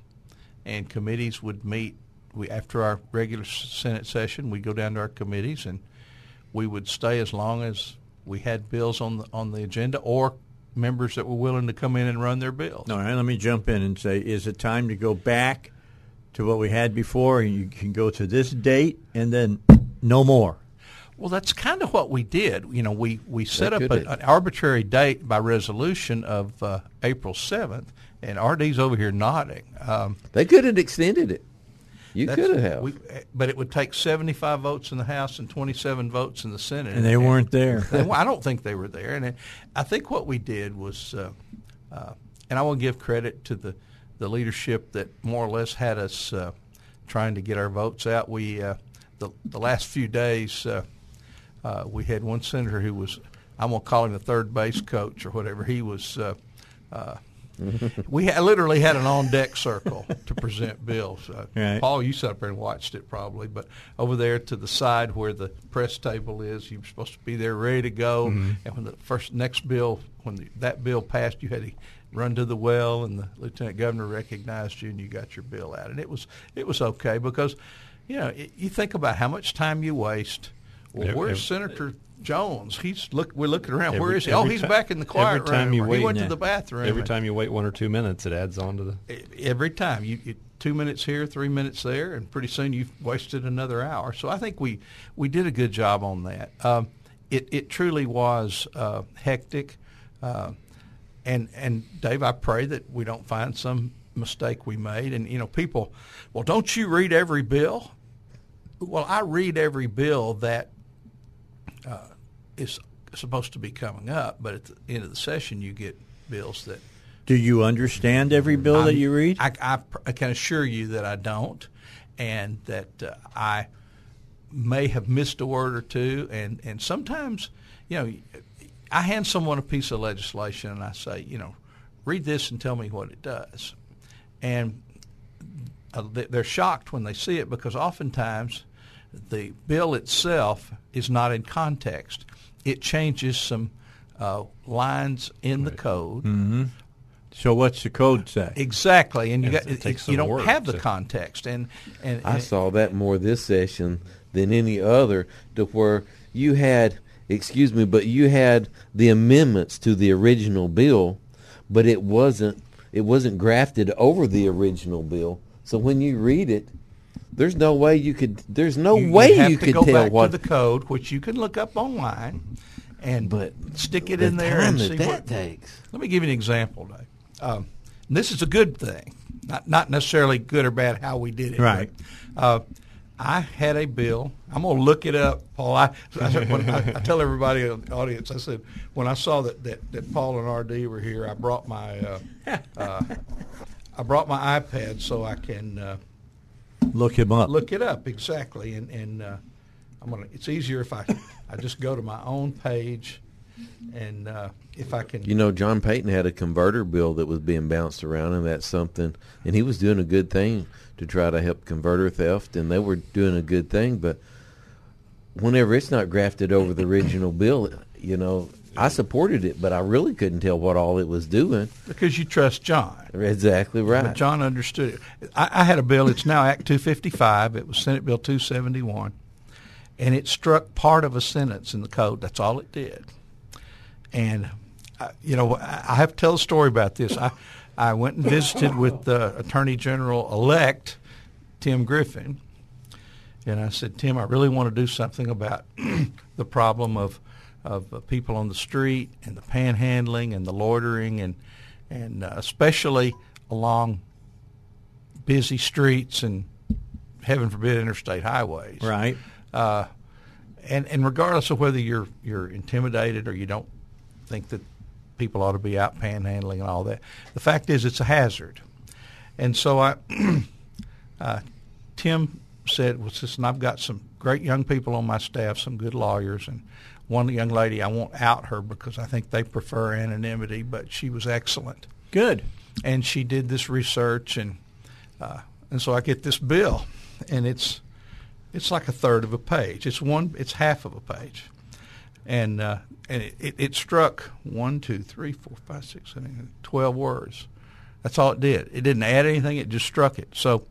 E: and committees would meet we after our regular Senate session, we'd go down to our committees and we would stay as long as we had bills on the on the agenda or members that were willing to come in and run their bills.
A: All right, let me jump in and say, is it time to go back to what we had before? You can go to this date and then no more.
E: Well, that's kind of what we did. You know, we, we set up a, an arbitrary date by resolution of uh, April 7th, and RD's over here nodding. Um,
B: they could have extended it. You could have.
E: We, but it would take 75 votes in the House and 27 votes in the Senate.
A: And they and, weren't there.
E: I don't think they were there. And I think what we did was, uh, uh, and I want to give credit to the, the leadership that more or less had us uh, trying to get our votes out. We, uh, the, the last few days, uh, uh, we had one senator who was, I'm going to call him the third base coach or whatever. He was, uh, uh, we ha- literally had an on deck circle to present bills. Uh, right. Paul, you sat up there and watched it probably, but over there to the side where the press table is, you were supposed to be there ready to go. Mm-hmm. And when the first next bill, when the, that bill passed, you had to run to the well, and the lieutenant governor recognized you, and you got your bill out. And it was it was okay because, you know, it, you think about how much time you waste well, where's Senator Jones? He's look. We're looking around.
D: Every,
E: Where is he? Oh, he's back in the quiet
D: every time
E: room.
D: You wait,
E: he went to the bathroom.
D: Every time you wait one or two minutes, it adds on to
E: the. Every time you, you two minutes here, three minutes there, and pretty soon you've wasted another hour. So I think we we did a good job on that. Um, it it truly was uh, hectic, uh, and and Dave, I pray that we don't find some mistake we made. And you know, people, well, don't you read every bill? Well, I read every bill that uh, is supposed to be coming up, but at the end of the session, you get bills that.
A: Do you understand every bill I'm, that you read?
E: I, I, I, can assure you that I don't, and that uh, I may have missed a word or two, and and sometimes, you know, I hand someone a piece of legislation and I say, you know, read this and tell me what it does, and uh, they're shocked when they see it because oftentimes the bill itself is not in context. It changes some uh, lines in right. the code.
A: Mm-hmm. So what's the code say?
E: Exactly, and you got it, you don't have the context. And, and,
B: I saw that more this session than any other, to where you had, excuse me, but you had the amendments to the original bill, but it wasn't it wasn't grafted over the original bill. So when you read it, there's no way you could. There's no
E: you,
B: way
E: you,
B: you could
E: go
B: tell
E: back
B: what
E: to the code, which you can look up online, and
B: but
E: stick it in there and
B: see
E: that
B: what takes.
E: Let me give you an example, Dave. Um, this is a good thing, not not necessarily good or bad how we did it.
A: Right.
E: But, uh, I had a bill. I'm going to look it up, Paul. I, I, when I, I tell everybody in the audience, I said, when I saw that, that, that Paul and RD were here, I brought my uh, uh, I brought my iPad so I can uh,
A: Look him up.
E: Look it up exactly, and and uh, I'm gonna. It's easier if I I just go to my own page, and uh, if I can.
B: You know, John Payton had a converter bill that was being bounced around, and that's something. And he was doing a good thing to try to help converter theft, and they were doing a good thing. But whenever it's not grafted over the original bill, you know, I supported it, but I really couldn't tell what all it was doing.
E: Because you trust John.
B: Exactly right.
E: But John understood it. I, I had a bill. It's now Act 255. It was Senate Bill 271, and it struck part of a sentence in the code. That's all it did. And uh, you know, I have to tell a story about this. I I went and visited with the Attorney General elect Tim Griffin, and I said, Tim, I really want to do something about the problem of of uh, people on the street and the panhandling and the loitering and and uh, especially along busy streets and heaven forbid interstate highways.
A: Right.
E: Uh, and and regardless of whether you're you're intimidated or you don't think that people ought to be out panhandling and all that, the fact is it's a hazard. And so I, uh, Tim said, "Well, listen, I've got some great young people on my staff, some good lawyers, and one young lady, I won't out her because I think they prefer anonymity, but she was excellent.
A: Good.
E: And she did this research, and uh, and so I get this bill, and it's it's like a third of a page. It's one. It's half of a page, and uh, and it, it, it struck one, two, three, four, five, six, seven, twelve words. That's all it did. It didn't add anything. It just struck it. So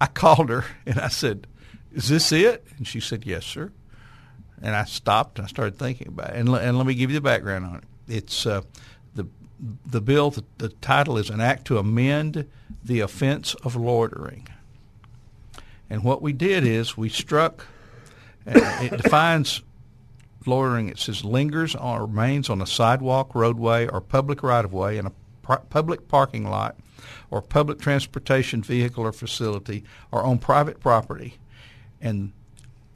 E: I called her and I said, "Is this it?" And she said, "Yes, sir." And I stopped and I started thinking about it. And, and let me give you the background on it. It's uh, the the bill. The, the title is an act to amend the offense of loitering. And what we did is we struck. Uh, it defines loitering. It says lingers or remains on a sidewalk, roadway, or public right of way in a par- public parking lot or public transportation vehicle or facility or on private property. And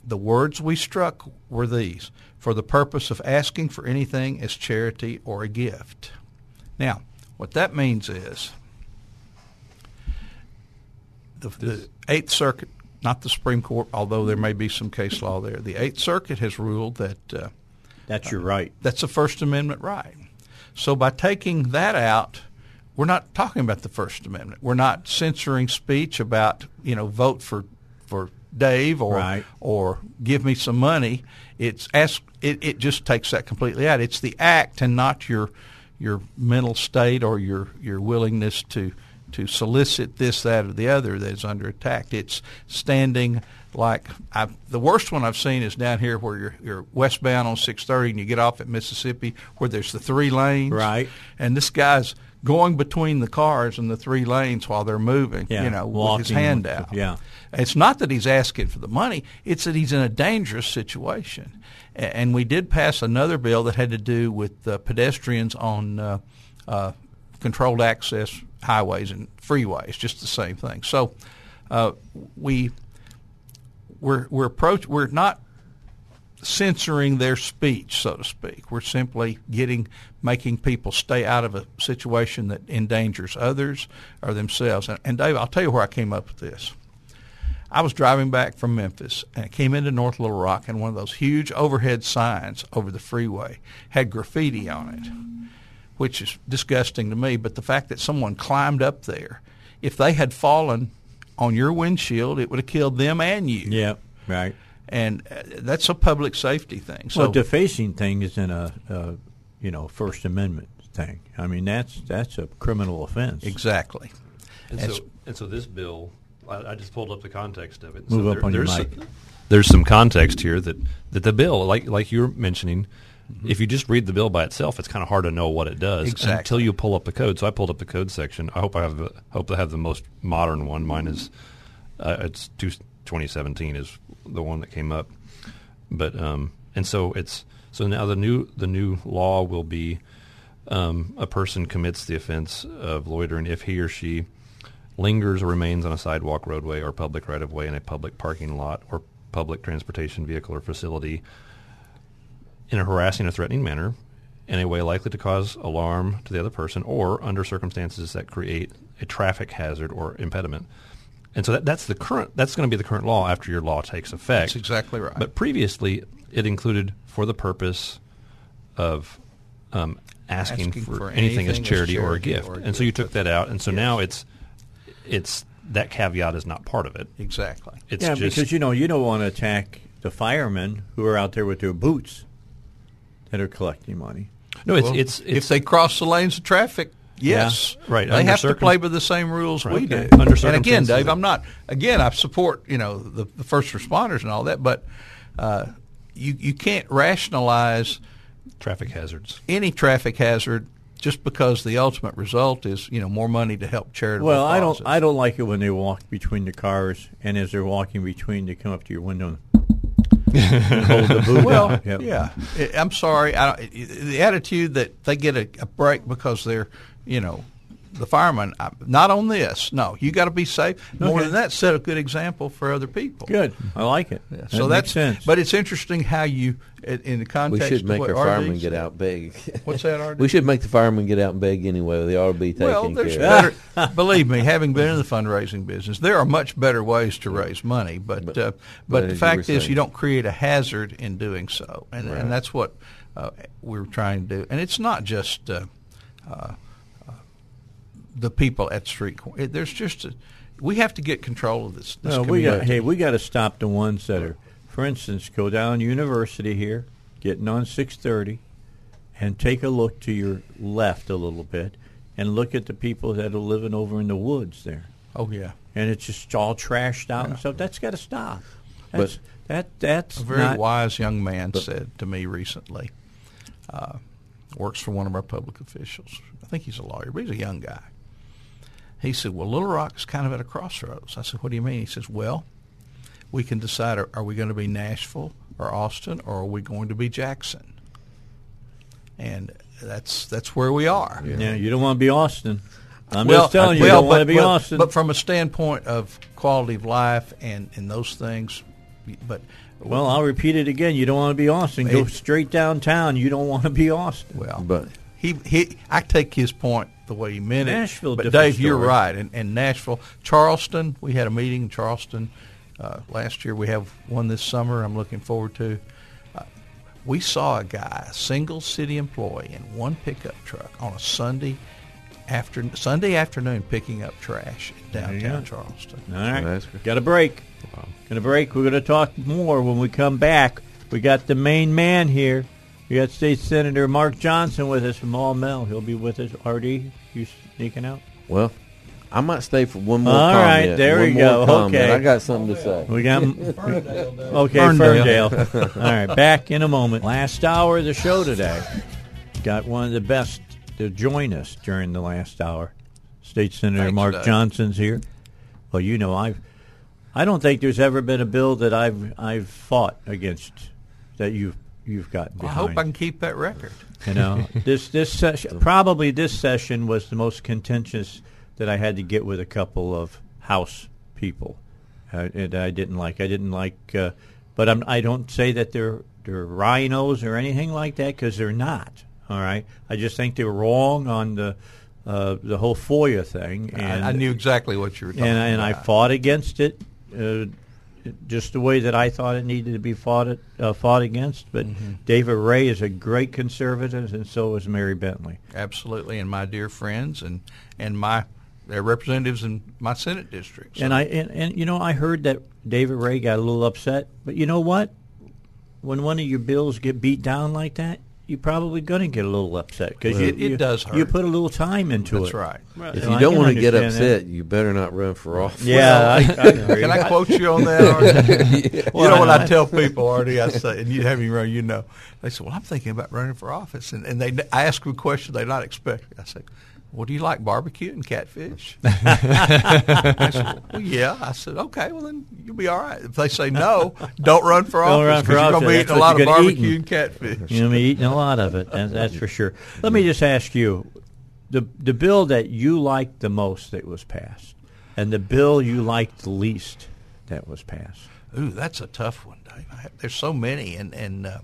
E: the words we struck were these for the purpose of asking for anything as charity or a gift. Now, what that means is the, the Eighth Circuit, not the Supreme Court, although there may be some case law there, the Eighth Circuit has ruled that uh,
A: That's your right.
E: that's a First Amendment right. So by taking that out, we're not talking about the First Amendment. We're not censoring speech about you know vote for for Dave or
A: Right.
E: or give me some money. It's ask it, it just takes that completely out. It's the act and not your your mental state or your your willingness to to solicit this, that, or the other that is under attack. It's standing like I've, the worst one I've seen is down here where you're, you're westbound on 630 and you get off at Mississippi where there's the three lanes.
A: Right.
E: And this guy's going between the cars and the three lanes while they're moving,
A: Yeah,
E: you know, with his hand out.
A: yeah.
E: It's not that he's asking for the money, it's that he's in a dangerous situation. And we did pass another bill that had to do with uh, pedestrians on uh, uh, controlled access highways and freeways, just the same thing. So uh, we we're we're approach we're not censoring their speech, so to speak. We're simply getting making people stay out of a situation that endangers others or themselves. And, and Dave, I'll tell you where I came up with this. I was driving back from Memphis and I came into North Little Rock and one of those huge overhead signs over the freeway had graffiti on it, which is disgusting to me. But the fact that someone climbed up there, if they had fallen on your windshield, it would have killed them and you.
A: Yeah, right.
E: And uh, that's a public safety thing. So
A: well, defacing thing isn't a, a you know First Amendment thing. I mean that's that's a criminal offense.
E: exactly.
D: And
E: And
D: so,
E: so-
D: and so this bill, I, I just pulled up the context of it.
A: Move
D: so
A: up on your
D: there's
A: mic.
D: Some, there's some context here that, that the bill, like like you were mentioning, if you just read the bill by itself, it's kind of hard to know what it does
E: Exactly.
D: until you pull up the code. So I pulled up the code section. I hope I have the, hope I have the most modern one. Mine is uh, it's two, 2017 is the one that came up, but um, and so it's so now the new the new law will be um, a person commits the offense of loitering if he or she lingers or remains on a sidewalk, roadway, or public right of way in a public parking lot or public transportation vehicle or facility in a harassing or threatening manner in a way likely to cause alarm to the other person or under circumstances that create a traffic hazard or impediment. And so that, that's the current that's going to be the current law after your law takes effect.
E: That's exactly right.
D: But previously it included for the purpose of um, asking,
E: Asking
D: for,
E: for
D: anything, as
E: anything as
D: charity, or a gift.
E: or a
D: and so you took that out and so now it's it's that caveat is not part of it.
E: exactly.
D: It's
A: yeah,
D: just
A: because you know you don't want to attack the firemen who are out there with their boots that are collecting money.
D: no, it's
E: Well,
D: it's,
E: if
D: it's
E: they cross the lanes of traffic, yes,
D: Yeah, right,
E: They
D: under
E: have to play by the same rules we
D: Right,
E: do.
D: okay. Under
E: and again, Dave, I'm not. Again, I support you know the, the first responders and all that, but uh, you you can't rationalize
D: traffic hazards.
E: any traffic hazard just because the ultimate result is you know more money to help charitable
A: Well, I don't. I don't like it when they walk between the cars and as they're walking between, they come up to your window and hold the boot.
E: Well.
A: Yep.
E: yeah. I- I'm sorry. I don't, the attitude that they get a, a break because they're, you know, the firemen. Not on this. No, you got to be safe. More
A: Okay.
E: than that, set a good example for other people.
A: Good. I like it.
E: Yeah,
A: That
E: so
A: makes
E: that's
A: sense.
E: But it's interesting how you, in in the
B: We
E: context.
B: should
E: of
B: make
E: what
B: our
E: RD
B: firemen get out big.
E: What's that, RD?
B: we should make the firemen get out and beg anyway. They ought to be taken
E: Well, there's
B: care
E: better. believe me, having been in the fundraising business, there are much better ways to raise money. But
B: But-
E: uh,
B: but
E: but the fact
B: were
E: is,
B: saying-
E: you don't create a hazard in doing so, and
B: Right.
E: and that's what uh, we're trying to do. And it's not just uh, uh, uh, the people at street corner. There's just a, we have to get control of this. this
A: No, we got. Hey, we got to stop the ones that are, for instance, go down University here, getting on six thirty, and take a look to your left a little bit, and look at the people that are living over in the woods there.
E: Oh yeah.
A: and it's just all trashed out and stuff. That's got to stop. That's, that that's
E: A very
A: not,
E: wise young man said to me recently, uh, works for one of our public officials. I think he's a lawyer, but he's a young guy. He said, well, Little Rock is kind of at a crossroads. I said, what do you mean? He says, well, we can decide, are, are we going to be Nashville or Austin or are we going to be Jackson? And that's that's where we are.
A: Yeah, you don't want to be Austin. I'm
E: well,
A: just telling you,
E: well,
A: you don't want to be
E: but-
A: Austin.
E: But from a standpoint of quality of life and, and those things, but
A: well, I'll repeat it again. You don't want to be Austin. Go
E: It-
A: straight downtown. You don't want to be Austin.
E: Well,
B: But
E: he he, I take his point the way he meant it.
A: Nashville,
E: but
A: different
E: Dave, you're right. And, and Nashville, Charleston, we had a meeting in Charleston uh, last year. We have one this summer. I'm looking forward to. Uh, we saw a guy, a single city employee, in one pickup truck on a Sunday after Sunday afternoon picking up trash in downtown. Charleston.
A: All right,
B: That's good.
A: got a break. Got a break. We're going to talk more when we come back. We got the main man here. We got State Senator Mark Johnson with us from All Mel. He'll be with us. RD, you sneaking out?
B: well, I might stay for one more.
A: All right,
B: comment.
A: there
B: One
A: we
B: more
A: go.
B: comment.
A: Okay.
B: I got something to say.
A: We got okay,
E: Ferndale.
A: Ferndale. All right, back in a moment. Last hour of the show today. Got one of the best to join us during the last hour. State Senator
E: Thanks,
A: Mark
E: Doug.
A: Johnson's here. Well, you know, I've I don't think there's ever been a bill that I've I've fought against that you've you've gotten
E: I hope I can keep that record.
A: You know, this this session probably this session was the most contentious that I had to get with a couple of House people, uh, and I didn't like. I didn't like, uh, but I'm, I don't say that they're they're rhinos or anything like that because they're not. All right, I just think they're wrong on the uh, the whole FOIA thing, and
E: I, I knew exactly what you were talking
A: and, and I fought against it, uh, just the way that I thought it needed to be fought it, uh, fought against. But
E: Mm-hmm.
A: David Ray is a great conservative, and so is Mary Bentley.
E: absolutely, and my dear friends and and my their representatives in my Senate district. So-
A: And I and, and you know I heard that David Ray got a little upset, but you know what? When one of your bills get beat down like that, you're probably going to get a little upset because
E: It- it does hurt.
A: You put a little time into it.
E: that's right.
B: If
A: And
B: you
A: I
B: don't want to get
A: understand that.
B: upset, you better not run for office.
A: Yeah, I, I agree.
E: Can I quote you on that? RD? you know what
A: I-
E: I tell people, RD? I say, and you have me run. You know, they say, "Well, I'm thinking about running for office," and, and they I ask them a question they're not expecting. I say, "Well, do you like barbecue and catfish?" I said, well, yeah. I said, "Okay, well then you'll be all right." If they say no, don't run for
A: Don't
E: office
A: run for
E: you're going to be eating a lot of barbecue
A: eating.
E: and catfish.
A: You're going to be eating a lot of it. That's, that's for sure. Let me just ask you, the the bill that you liked the most that was passed, and the bill you liked the least that was passed.
E: Ooh, that's a tough one, Dave. I there's so many, and and uh,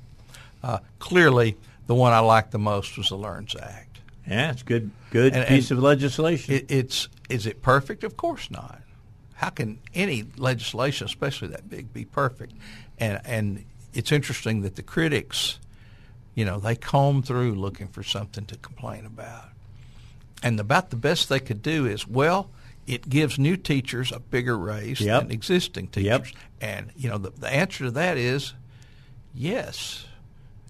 E: uh, clearly the one I liked the most was the Learns Act.
A: Yeah, it's good. Good
E: And-
A: piece
E: and
A: of legislation.
E: It, it's is it perfect? Of course not. How can any legislation, especially that big, be perfect? And and it's interesting that the critics, you know, they comb through looking for something to complain about, and about the best they could do is well. It gives new teachers a bigger raise
A: Yep.
E: than existing
A: Yep.
E: teachers, and you know the, the answer to that is yes.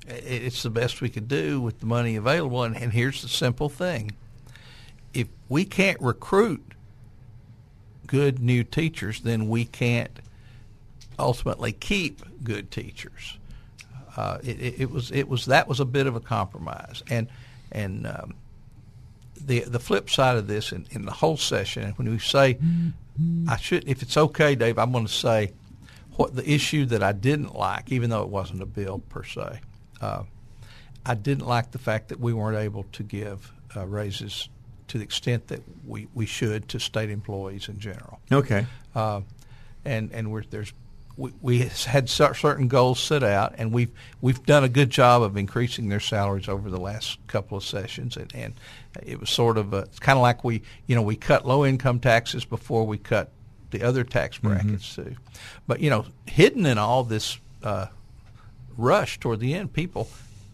E: It's the best we could do with the money available, and, and here's the simple thing: if we can't recruit good new teachers, then we can't ultimately keep good teachers. Uh, it, it, was it was that was a bit of a compromise, and and um, the the flip side of this in, in the whole session, when we say, I should, if it's okay, Dave, I'm going to say what the issue that I didn't like, even though it wasn't a bill per se. Uh, I didn't like the fact that we weren't able to give uh, raises to the extent that we, we should to state employees in general.
A: okay.
E: Uh, and and we're, there's we, we had certain goals set out, and we've we've done a good job of increasing their salaries over the last couple of sessions, and, and it was sort of a, it's kind of like we you know we cut low income taxes before we cut the other tax brackets too, but you know hidden in all this uh, rush toward the end, people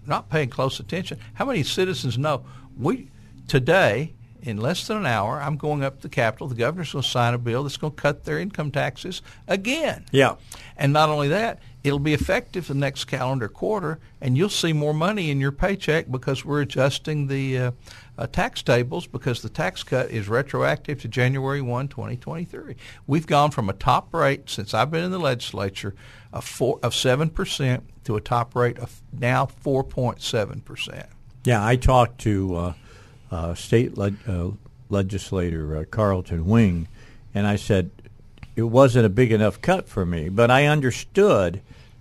E: not paying close attention. How many citizens know we today in less than an hour, I'm going up to the Capitol. The governor's going to sign a bill that's going to cut their income taxes again.
A: Yeah.
E: And not only that, it'll be effective the next calendar quarter, and you'll see more money in your paycheck because we're adjusting the uh, uh, tax tables because the tax cut is retroactive to January 1, 2023. We've gone from a top rate since I've been in the legislature of, four, of 7% to a top rate of now 4.7%.
A: Yeah, I talked to uh, uh, state le- uh, legislator uh, Carlton Wing, and I said it wasn't a big enough cut for me, but I understood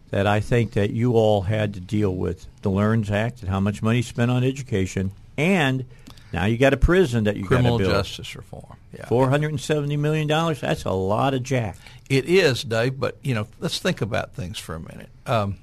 A: that I think that you all had to deal with the LEARNS Act and how much money spent on education, and now you got a prison that you
E: criminal
A: got to build.
E: justice reform. Yeah.
A: Four hundred and seventy million dollars. That's a lot of jack.
E: It is, Dave. But you know, let's think about things for a minute. Um,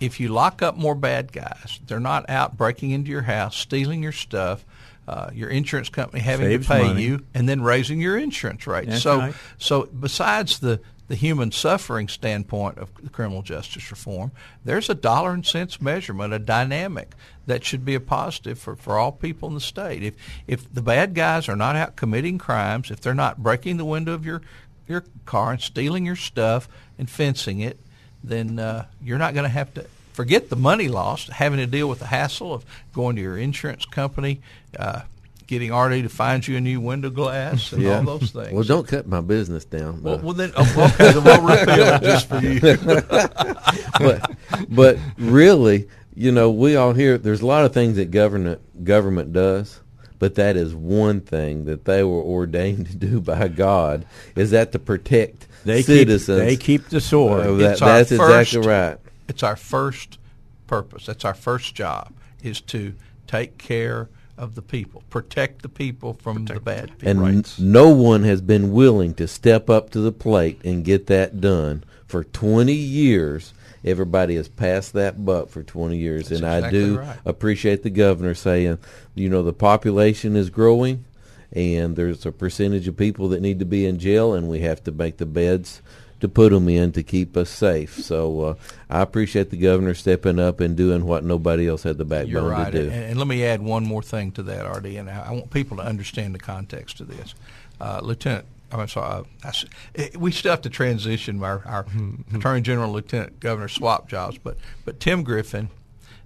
E: if you lock up more bad guys, they're not out breaking into your house, stealing your stuff. Uh, your insurance company having
A: Saves
E: to pay
A: money.
E: you, and then raising your insurance rates.
A: That's
E: so,
A: right.
E: so besides the the human suffering standpoint of criminal justice reform, there's a dollar and cents measurement, a dynamic that should be a positive for, for all people in the state. If if the bad guys are not out committing crimes, if they're not breaking the window of your your car and stealing your stuff and fencing it, then uh, you're not going to have to forget the money lost, having to deal with the hassle of going to your insurance company, uh, getting RD to find you a new window glass, and all those things.
B: Well, don't cut my business down.
E: Well,
B: but-
E: well then, oh, okay, then we'll repeal it just for you.
B: but but really, you know, we all hear there's a lot of things that government government does, but that is one thing that they were ordained to do by God is that to protect
A: They
B: citizens.
A: keep they keep the sword.
B: Uh, that-
E: It's our
B: that's exactly
E: first-
B: right.
E: It's our first purpose. That's our first job is to take care of the people, protect the people from the bad people.
B: And n-
D: rights.
B: no one has been willing to step up to the plate and get that done for 20 years. Everybody has passed that buck for 20 years,
E: That's
B: and I do
E: right.
B: appreciate the governor saying, you know, the population is growing, and there's a percentage of people that need to be in jail, and we have to make the beds to put them in to keep us safe. So uh, I appreciate the governor stepping up and doing what nobody else had the backbone
E: You're right.
B: to do.
E: and let me add one more thing to that, RD, and I I want people to understand the context of this. Uh, Lieutenant, I'm sorry, uh, I s- eh, we still have to transition our, our Attorney General, Lieutenant Governor swap jobs, but but Tim Griffin,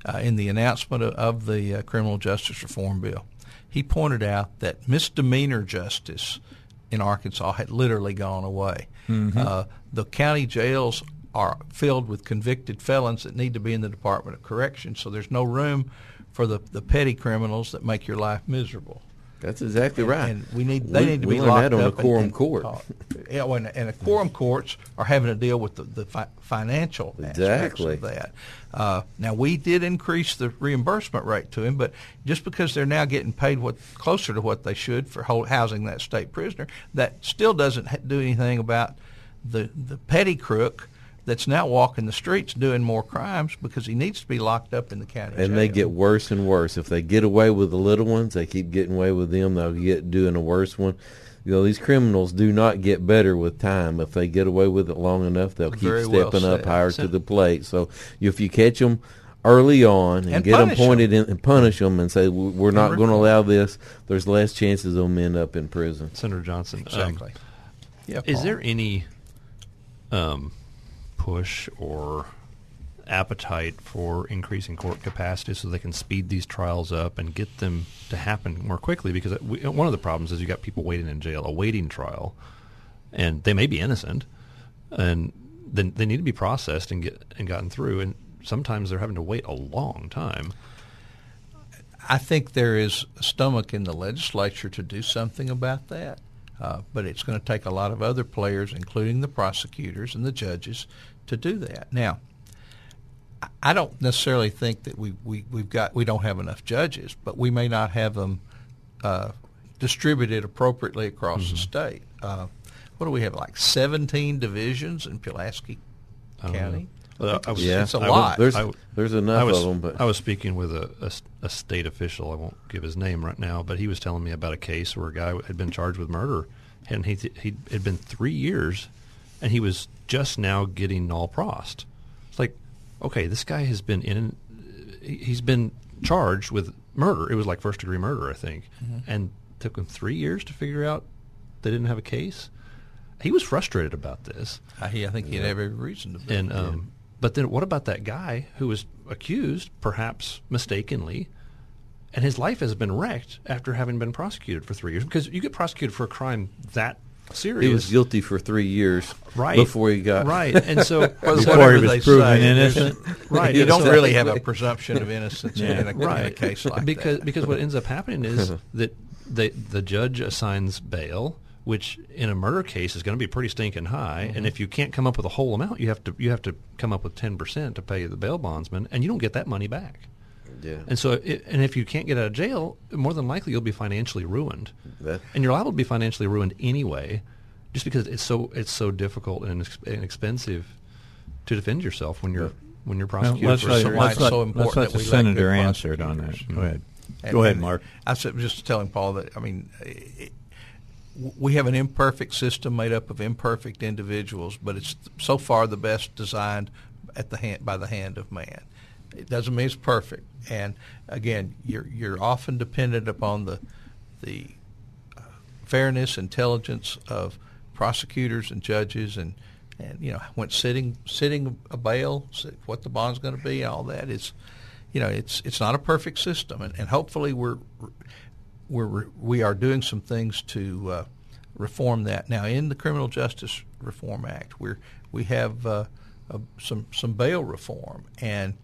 E: uh, in the announcement of, of the uh, criminal justice reform bill, he pointed out that misdemeanor justice in Arkansas had literally gone away. Uh, the county jails are filled with convicted felons that need to be in the Department of Corrections, so there's no room for the, the petty criminals that make your life miserable.
B: That's exactly right.
E: And we need they
B: We-
E: need to be locked
B: that on a
E: up. and-
B: quorum
E: and
B: court.
E: taught. Yeah, well, and, and the quorum courts are having to deal with the, the fi- financial aspects of that. Uh, now we did increase the reimbursement rate to him, but just because they're now getting paid what closer to what they should for hol- housing that state prisoner, that still doesn't ha- do anything about the the petty crook that's now walking the streets doing more crimes because he needs to be locked up in the county.
B: and they get worse and worse. If they get away with the little ones, they keep getting away with them. They'll get doing a worse one. You know, these criminals do not get better with time. If they get away with it long enough, they'll keep
E: Very well
B: stepping up higher
D: So-
B: to the plate. So if you catch them early on and,
E: And
B: get them
E: punish 'em.
B: pointed in, and punish them and say "We- we're not going to allow this, there's less chances of them end up in prison.
D: Senator Johnson. um,
E: exactly. yeah,
D: Is there any um, push or appetite for increasing court capacity so they can speed these trials up and get them to happen more quickly? Because we, one of the problems is you've got people waiting in jail, awaiting trial, and they may be innocent, and then they need to be processed and get and gotten through, and sometimes they're having to wait a long time.
E: I think there is stomach in the legislature to do something about that, uh, but it's going to take a lot of other players, including the prosecutors and the judges, to do that. Now, I- I don't necessarily think that we, we we've got we don't have enough judges, but we may not have them uh, distributed appropriately across the state. Uh, what do we have? Like seventeen divisions in Pulaski County.
D: Well, I was-
B: Yeah,
E: it's a
D: I
E: lot.
B: There's
D: I-
B: there's enough
D: I was,
B: of them, but
D: I was speaking with a a state official. I won't give his name right now, but he was telling me about a case where a guy had been charged with murder, and he he had been three years, and he was just now getting nolle prossed. It's like, okay, this guy has been in, he- he's been charged with murder. It was like first degree murder, I think,
E: Mm-hmm.
D: and took him three years to figure out they didn't have a case. He was frustrated about this.
E: I, I think he had every reason to be.
D: And um, but then what about that guy who was accused, perhaps mistakenly, and his life has been wrecked after having been prosecuted for three years? Because you get prosecuted for a crime that serious.
B: He was guilty for three years
D: right
B: before he got
D: right, and so
A: Before
E: Whatever
A: he was proven
E: say,
A: innocent.
D: right,
E: you don't really have a presumption of innocence in, a, in a
D: right
E: case like
D: because
E: that.
D: because what ends up happening is that they, the judge assigns bail, which in a murder case is going to be pretty stinking high.
E: Mm-hmm.
D: And if you can't come up with a whole amount, you have to you have to come up with ten percent to pay the bail bondsman, and you don't get that money back.
B: Yeah.
D: And so, it, and if you can't get out of jail, more than likely you'll be financially ruined,
B: That-
D: and you're liable to be financially ruined anyway, just because it's so it's so difficult and, ex- and expensive to defend yourself when you're when you're prosecuted
A: let's
D: for
A: let,
D: something.
A: let's
E: it's
A: let,
E: so important
A: let
E: that
A: the
E: we let
A: senator answered on that.
D: prosecutors.
A: Go ahead.
E: And-
A: Go ahead, Mark.
E: I was just telling Paul that I mean, it, we have an imperfect system made up of imperfect individuals, but it's so far the best designed at the hand by the hand of man. It doesn't mean it's perfect, and again, you're you're often dependent upon the the uh, fairness, intelligence of prosecutors and judges, and and you know when sitting sitting a bail, what the bond's going to be, all that is, you know, it's it's not a perfect system, and, and hopefully we're we're we are doing some things to uh, reform that. Now in the Criminal Justice Reform Act. We're we have uh, some some bail reform, and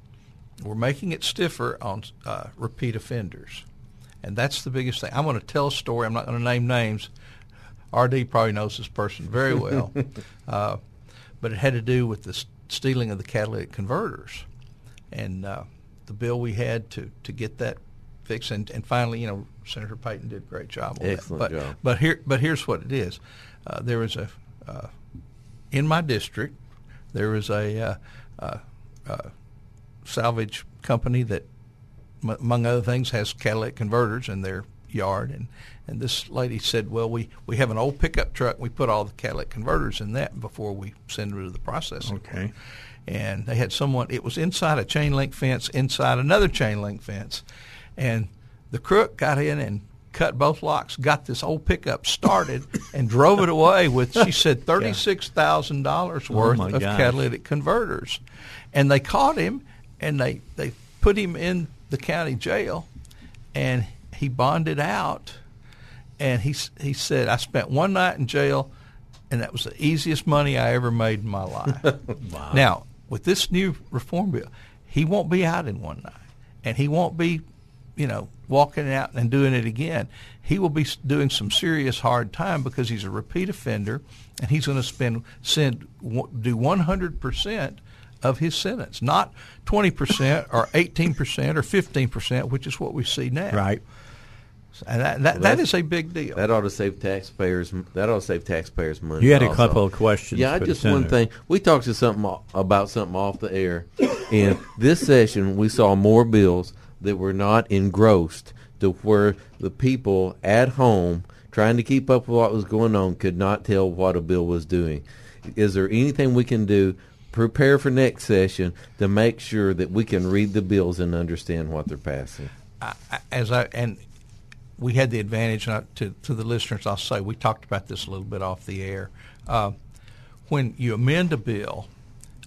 E: we're making it stiffer on uh, repeat offenders, and that's the biggest thing. I'm going to tell a story. I'm not going to name names. RD probably knows this person very well, uh, but it had to do with the stealing of the catalytic converters, and uh, the bill we had to to get that fixed, and, and finally, you know, Senator Payton did a great job on
B: Excellent
E: that. But,
B: job.
E: but here, but here's what it is: uh, there was a uh, in my district, there was a uh, uh, uh, salvage company that, m- among other things, has catalytic converters in their yard, and and this lady said, "Well, we we have an old pickup truck. We put all the catalytic converters in that before we send it to the processing."
A: Okay.
E: and they had someone it was inside a chain link fence inside another chain link fence and the crook got in and cut both locks got this old pickup started and drove it away with she said $36,000 worth
A: my
E: of
A: gosh.
E: catalytic converters and they caught him and they they put him in the county jail and he bonded out and he he said I spent one night in jail and that was the easiest money I ever made in my life. Now, with this new reform bill, he won't be out in one night, and he won't be, you know, walking out and doing it again. He will be doing some serious hard time because he's a repeat offender, and he's going to spend send do one hundred percent of his sentence, not twenty percent or eighteen percent or fifteen percent, which is what we see now.
A: Right.
E: and that that, that
B: that's-
E: a big deal.
B: That ought to save taxpayers. That ought to save taxpayers money.
A: You had a couple of questions
B: Yeah, I
A: for the
B: just one
A: senator.
B: thing. We talked to something about something off the air. In this session, we saw more bills that were not engrossed to where the people at home trying to keep up with what was going on could not tell what a bill was doing. Is there anything we can do? Prepare for next session to make sure that we can read the bills and understand what they're passing.
E: I- as I and we had the advantage I- to to the listeners. I'll say we talked about this a little bit off the air. Uh, when you amend a bill,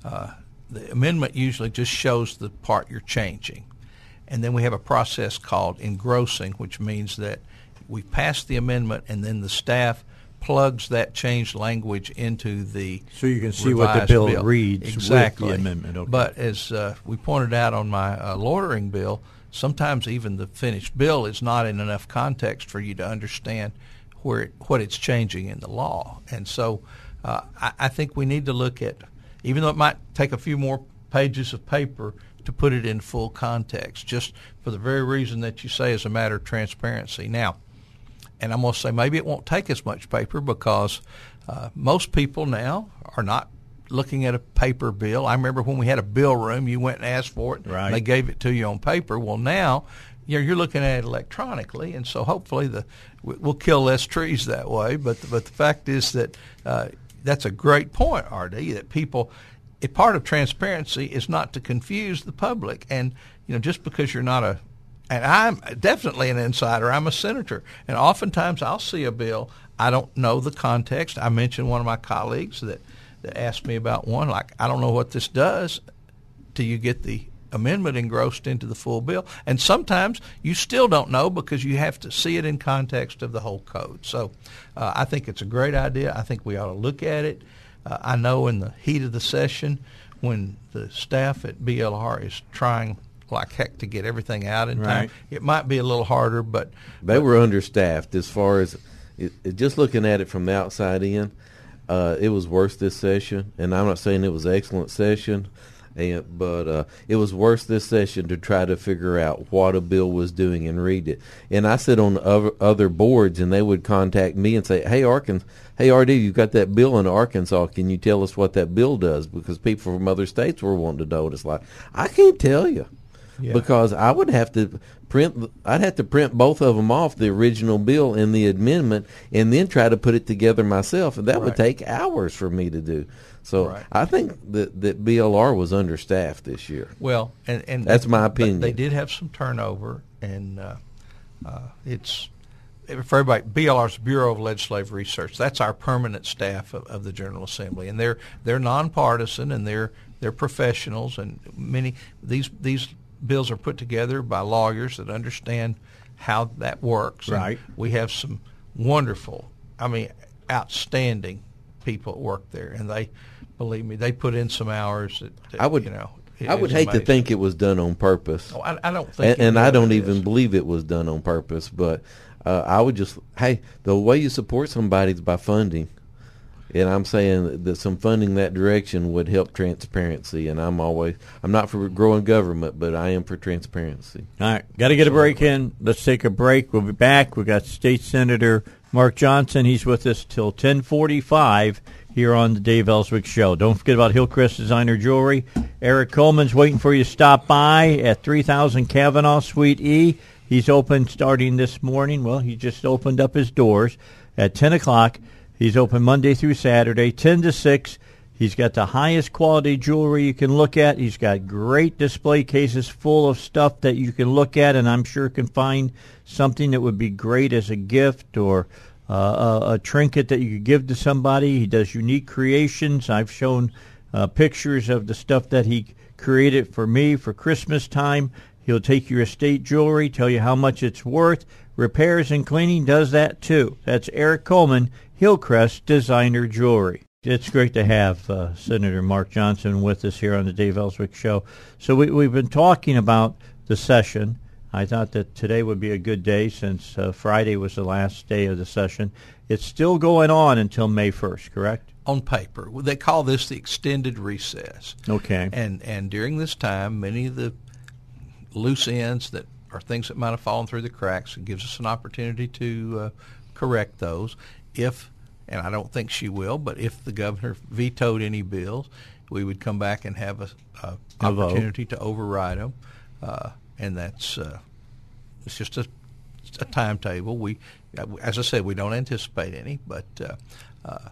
E: uh, the amendment usually just shows the part you're changing, and then we have a process called engrossing, which means that we pass the amendment and then the staff plugs that changed language into the
A: So you can see what the
E: revised
A: bill reads
E: exactly.
A: amendment, okay.
E: But as uh, we pointed out on my uh, loitering bill, sometimes even the finished bill is not in enough context for you to understand where it, what it's changing in the law. And so uh, I, I think we need to look at, even though it might take a few more pages of paper to put it in full context, just for the very reason that you say is a matter of transparency. Now, and I'm going to say maybe it won't take as much paper because uh, most people now are not looking at a paper bill. I remember when we had a bill room, you went and asked for it,
A: Right.
E: and they gave it to you on paper. Well, now you know, you're looking at it electronically, and so hopefully the we- we'll kill less trees that way. But but the fact is that uh, that's a great point, RD. That people, a part of transparency is not to confuse the public, and you know just because you're not a and I'm definitely an insider. I'm a senator, and oftentimes I'll see a bill. I don't know the context. I mentioned one of my colleagues that, that asked me about one. Like, I don't know what this does. Till you get the amendment engrossed into the full bill, and sometimes you still don't know because you have to see it in context of the whole code. So, uh, I think it's a great idea. I think we ought to look at it. Uh, I know in the heat of the session, when the staff at BLR is trying like heck to get everything out in
A: Right.
E: time. It might be a little harder, but
B: They were understaffed as far as it, it- just looking at it from the outside in. Uh, it was worse this session, and I'm not saying it was an excellent session, and but uh, it was worse this session to try to figure out what a bill was doing and read it. And I sit on other, other boards, and they would contact me and say, "Hey, Arkansas, hey RD, you got that bill in Arkansas? Can you tell us what that bill does?" Because people from other states were wanting to know. And It's like I can't tell you
E: Yeah.
B: because I would have to print. I'd have to print both of them off the original bill and the amendment, and then try to put it together myself, and that would take hours for me to do. So
E: Right.
B: I think that that BLR was understaffed this year.
E: Well, and, and
B: That's my
E: but
B: opinion.
E: They did have some turnover, and uh, uh, it's for everybody. BLR's Bureau of Legislative Research. That's our permanent staff of, of the General Assembly, and they're they're nonpartisan and they're they're professionals. And many these these bills are put together by lawyers that understand how that works. And
A: Right.
E: we have some wonderful, I mean, outstanding people at work there, and they believe me, they put in some hours. That, that,
B: I would,
E: you know. it
B: I would
E: is
B: hate to think it was done on purpose.
E: Oh, I, I don't think,
B: and, and I don't
E: is.
B: even believe it was done on purpose. But uh, I would just, hey, the way you support somebody is by funding, and I'm saying that some funding that direction would help transparency. And I'm always, I'm not for growing government, but I am for transparency.
A: All right, got to get a break in. Let's take a break. We'll be back. We've got State Senator Mark Johnson. He's with us till 1045 here on the Dave Elswick Show. Don't forget about Hillcrest Designer Jewelry. Eric Coleman's waiting for you to stop by at 3000 Kavanaugh Suite E. He's open starting this morning. Well, he just opened up his doors at 10 o'clock. He's open Monday through Saturday, 10 to 6. He's got the highest quality jewelry you can look at. He's got great display cases full of stuff that you can look at, and I'm sure can find something that would be great as a gift or uh, a, a trinket that you could give to somebody. He does unique creations. I've shown uh, pictures of the stuff that he created for me for Christmas time. He'll take your estate jewelry, tell you how much it's worth. Repairs and cleaning does that too. That's Eric Coleman, Hillcrest Designer Jewelry. It's great to have uh, Senator Mark Johnson with us here on the Dave Elswick Show. So we, we've been talking about the session. I thought that today would be a good day since uh, Friday was the last day of the session. It's still going on until May 1st, correct?
E: on paper. They call this the extended recess.
A: Okay.
E: And and during this time, many of the loose ends that are things that might have fallen through the cracks, it gives us an opportunity to uh, correct those. If and I don't think she will, but if the governor vetoed any bills, we would come back and have a, a
A: A vote.
E: opportunity to override them, uh, and that's uh, it's just a, a timetable. We, as I said, we don't anticipate any, but uh, uh,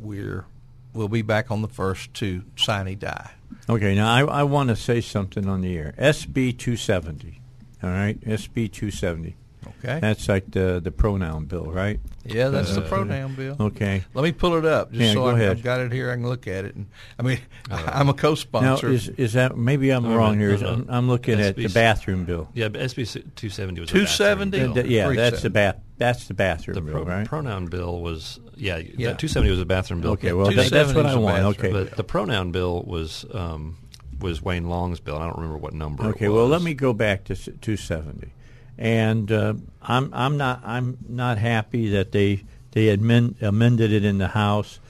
E: we're we'll be back on the first to sine die.
A: Okay, now I, I want to say something on the air. SB 270. All right, SB 270.
E: Okay.
A: That's like the the pronoun bill, right?
E: yeah, that's the
A: Uh,
E: pronoun bill.
A: Okay.
E: Let me pull it up just
A: Yeah,
E: so
A: go
E: I,
A: ahead.
E: I've got it here. I can look at it. And I mean, I'm a co-sponsor.
A: is is that maybe I'm
D: No,
A: wrong
D: no,
A: here?
D: no, no.
A: I'm, I'm looking at the bathroom bill.
D: Yeah, but SB 270 was a
E: 270?
D: bathroom
A: Uh,
D: bill.
A: yeah, that's the
E: seven.
A: bath. That's the bathroom
D: The
A: bill,
D: pro-
A: right?
D: pronoun bill was yeah,
E: Yeah.
D: yeah. 270 was a bathroom bill.
A: Okay, well, that, that's
E: 270
A: what
E: is
A: I
E: a
A: want.
E: bathroom.
A: Okay.
D: But the pronoun bill was um, was Wayne Long's bill. I don't remember what number.
A: Okay,
D: it
A: well, let me go back to 270, and uh, I'm I'm not I'm not happy that they they amend, amended it in the House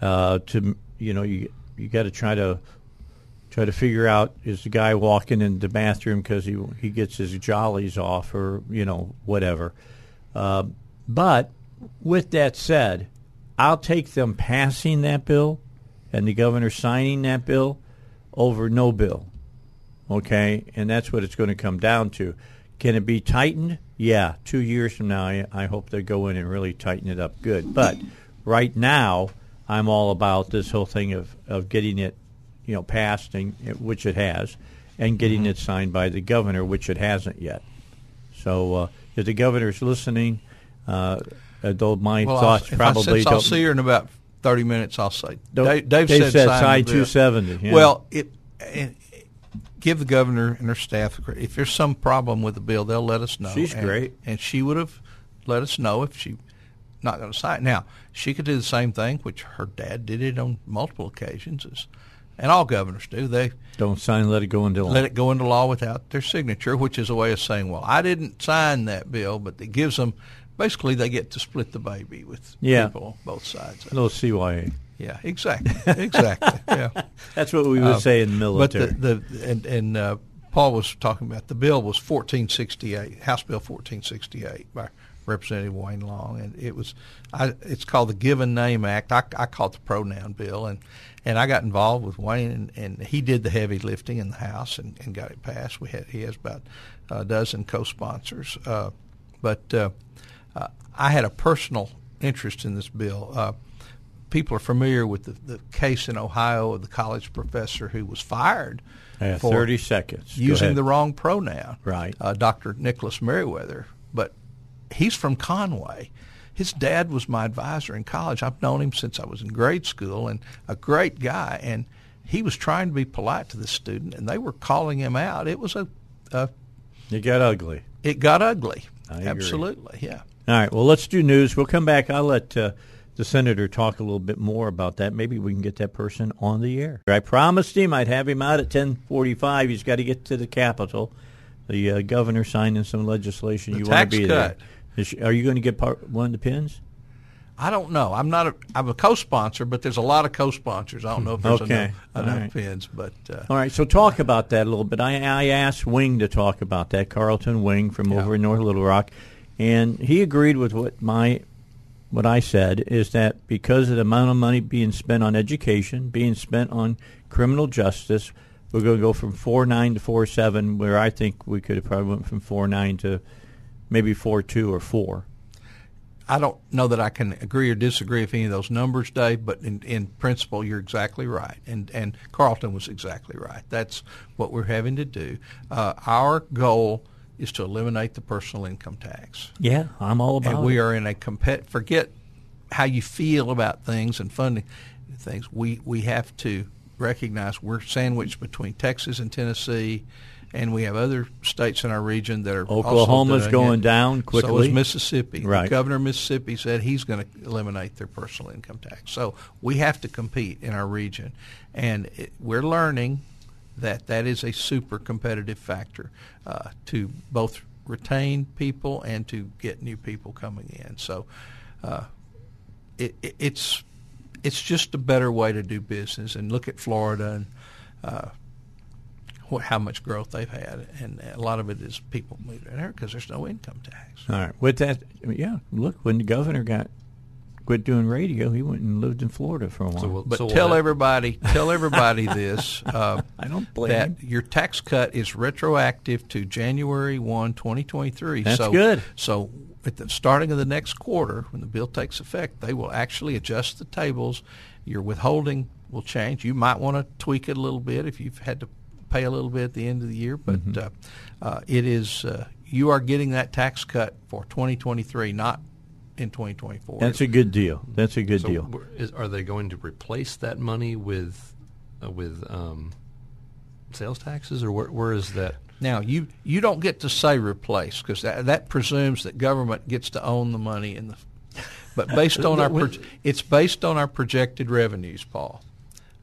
A: uh, to you know you you got to try to try to figure out is the guy walking in the bathroom because he he gets his jollies off or you know whatever, uh, but with that said, I'll take them passing that bill and the governor signing that bill over no bill okay? And that's what it's going to come down to. Can it be tightened? Yeah, two years from now, I, I hope they go in and really tighten it up good. But right now, I'm all about this whole thing of, of getting it, you know, passed, and, which it has, and getting it signed by the governor, which it hasn't yet. So uh, if the governor's listening, uh, though my
E: Well,
A: thoughts
E: I'll,
A: probably
E: I, since I'll see her in about thirty minutes, I'll say. Dave, Dave,
A: Dave
E: said,
A: said
E: sign
A: sign
E: the bill.
A: 270, yeah.
E: Well, it, and give the governor and her staff. If there's some problem with the bill, they'll let us know.
A: She's
E: And-
A: great.
E: and she would have let us know if she not going to sign. Now she could do the same thing, which her dad did it on multiple occasions, is, and all governors do. They
A: don't sign, let it go into law.
E: let it go into law without their signature, which is a way of saying, "Well, I didn't sign that bill," but it gives them basically they get to split the baby with
A: Yeah.
E: people on both sides.
A: a little CYA.
E: Yeah, exactly, exactly. yeah,
A: That's what we would
E: Uh,
A: say in the military.
E: But the, the and and uh, Paul was talking about the bill was 1468, House Bill 1468 by Representative Wayne Long, and it was I, it's called the Given Name Act. I, I call it the pronoun bill, and and I got involved with Wayne, and, and he did the heavy lifting in the House and, and got it passed. We had he has about a dozen co-sponsors, uh, but uh, uh, I had a personal interest in this bill. People are familiar with the, the case in Ohio of the college professor who was fired
A: Yeah,
E: for
A: 30 seconds.
E: Using the wrong pronoun.
A: Right.
E: Uh, Dr. Nicholas Meriwether, but he's from Conway. His dad was my advisor in college. I've known him since I was in grade school, and a great guy. And he was trying to be polite to the student, and they were calling him out. It was a, a
A: It got ugly.
E: it got ugly. Absolutely, yeah.
A: All right. Well, let's do news. We'll come back. I'll let uh, the senator talk a little bit more about that. Maybe we can get that person on the air. I promised him I'd have him out at ten forty-five. He's got to get to the Capitol. The uh, governor signing some legislation.
E: The
A: you want to be
E: cut.
A: there? Is, are you going to get part, one of the pins?
E: I don't know. I'm not a. I'm a co-sponsor, but there's a lot of co-sponsors. I don't know if there's
A: Okay.
E: enough, enough
A: right.
E: pins, but uh,
A: All right, so talk about that a little bit. I, I asked Wing to talk about that, Carlton Wing from over in North Little Rock, and he agreed with what my what I said is that because of the amount of money being spent on education, being spent on criminal justice, we're going to go from four nine to four seven, where I think we could have probably went from four nine to maybe four two or four.
E: I don't know that I can agree or disagree with any of those numbers, Dave. But in, in principle, you're exactly right, and and Carlton was exactly right. That's what we're having to do. Uh, our goal is to eliminate the personal income tax.
A: Yeah, I'm all about
E: and we
A: it.
E: are in a compet. Forget how you feel about things and funding things. We we have to recognize we're sandwiched between Texas and Tennessee, and we have other states in our region that are
A: Oklahoma's going
E: it.
A: down quickly.
E: So is Mississippi.
A: Right.
E: The governor of Mississippi said he's going to eliminate their personal income tax. So we have to compete in our region, and it, we're learning that that is a super competitive factor uh, to both retain people and to get new people coming in. So uh, it, it, it's it's just a better way to do business. And look at Florida and uh, what, how much growth they've had, and a lot of it is people moving there because there's no income tax.
A: All right. With that, yeah. Look, when the governor got quit doing radio, he went and lived in Florida for a while.
D: So we'll-
E: But
D: so we'll
E: tell everybody, tell everybody this. Uh,
A: I don't blame
E: that
A: him.
E: your tax cut is retroactive to January 1, 2023.
A: That's
E: so,
A: good.
E: So at the starting of the next quarter, when the bill takes effect, they will actually adjust the tables. Your withholding will change. You might want to tweak it a little bit if you've had to pay a little bit at the end of the year, but
A: Mm-hmm.
E: uh, uh, it is uh, you are getting that tax cut for 2023, not in 2024.
A: That's a good deal. That's a good
D: So
A: deal.
D: where- is, are they going to replace that money with uh, with um, sales taxes, or where, where is that?
E: Now you you don't get to say replace because that, that presumes that government gets to own the money in the. But based on our
D: When-
E: it's based on our projected revenues, Paul.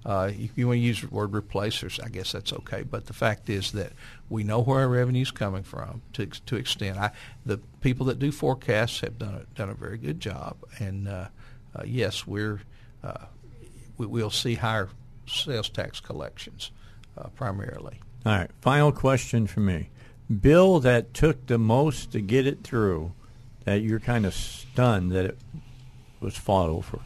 E: Uh, if you want to use the word replacers, I guess that's okay. But the fact is that we know where our revenue is coming from to to extent. I, the people that do forecasts have done a, done a very good job, and uh, uh, yes, we're uh, we, we'll see higher sales tax collections uh, primarily.
A: All right. Final question for me. Bill that took the most to get it through, that you're kind of stunned that it was fought over.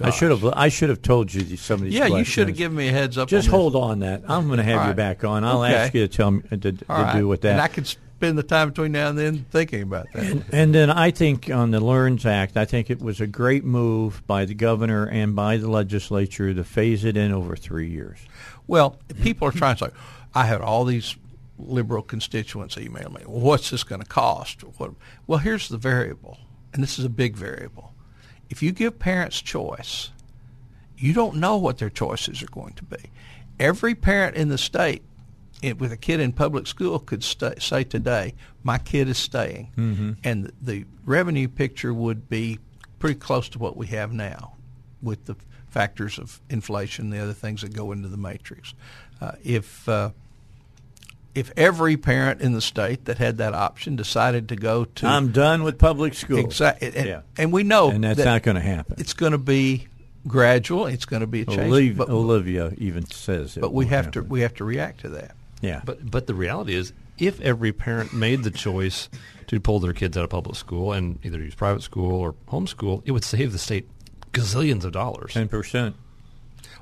A: I should have. I should have told you some of these.
E: Yeah, you should have given me a heads up.
A: Just
E: on this.
A: hold on that. I'm going to have
E: All
A: you
E: right.
A: back on. I'll
E: Okay.
A: ask you to tell me to, to
E: right.
A: do with that.
E: And I could spend the time between now and then thinking about that.
A: And, and then I think on the Learns Act, I think it was a great move by the governor and by the legislature to phase it in over three years.
E: well, people are trying to say, I had all these liberal constituents email me. Well, what's this going to cost? What, well, here's the variable, and this is a big variable. If you give parents choice, you don't know what their choices are going to be. Every parent in the state it, with a kid in public school could stay, say today, my kid is staying, mm-hmm. and the, the revenue picture would be pretty close to what we have now, with the factors of inflation, the other things that go into the matrix. Uh, if uh, if every parent in the state that had that option decided to go to,
A: I'm done with public school.
E: Exactly, and, yeah. and we know,
A: and that's
E: that
A: not going to happen.
E: It's going to be gradual. It's going to be a change.
A: Olivia, but, Olivia even says,
E: but we have
A: happen.
E: to we have to react to that.
A: Yeah,
D: but but the reality is, if every parent made the choice to pull their kids out of public school and either use private school or homeschool, it would save the state gazillions of dollars.
A: Ten percent.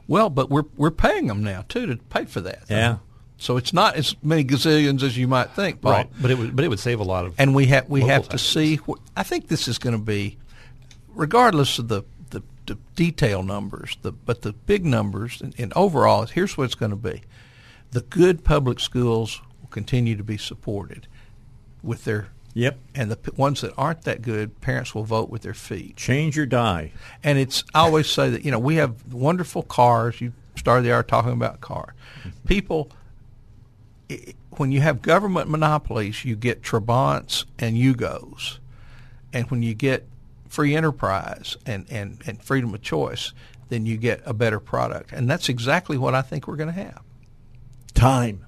E: Well, but we're we're paying them now too to pay for that.
A: Yeah.
E: So it's not as many gazillions as you might think, Paul.
D: Right, but it would but it would save a lot of.
E: And we have we have taxes. to see. What, I think this is going to be, regardless of the, the, the detail numbers, the but the big numbers and, and overall, here's what it's going to be: the good public schools will continue to be supported with their
A: Yep.
E: And the p- ones that aren't that good, parents will vote with their feet.
A: Change or die.
E: And it's I always say that you know we have wonderful cars. You started the hour talking about car. Mm-hmm. People, it, when you have government monopolies, you get Trabants and Yugos, and when you get free enterprise and, and, and freedom of choice, then you get a better product. And that's exactly what I think we're going to have.
A: Time.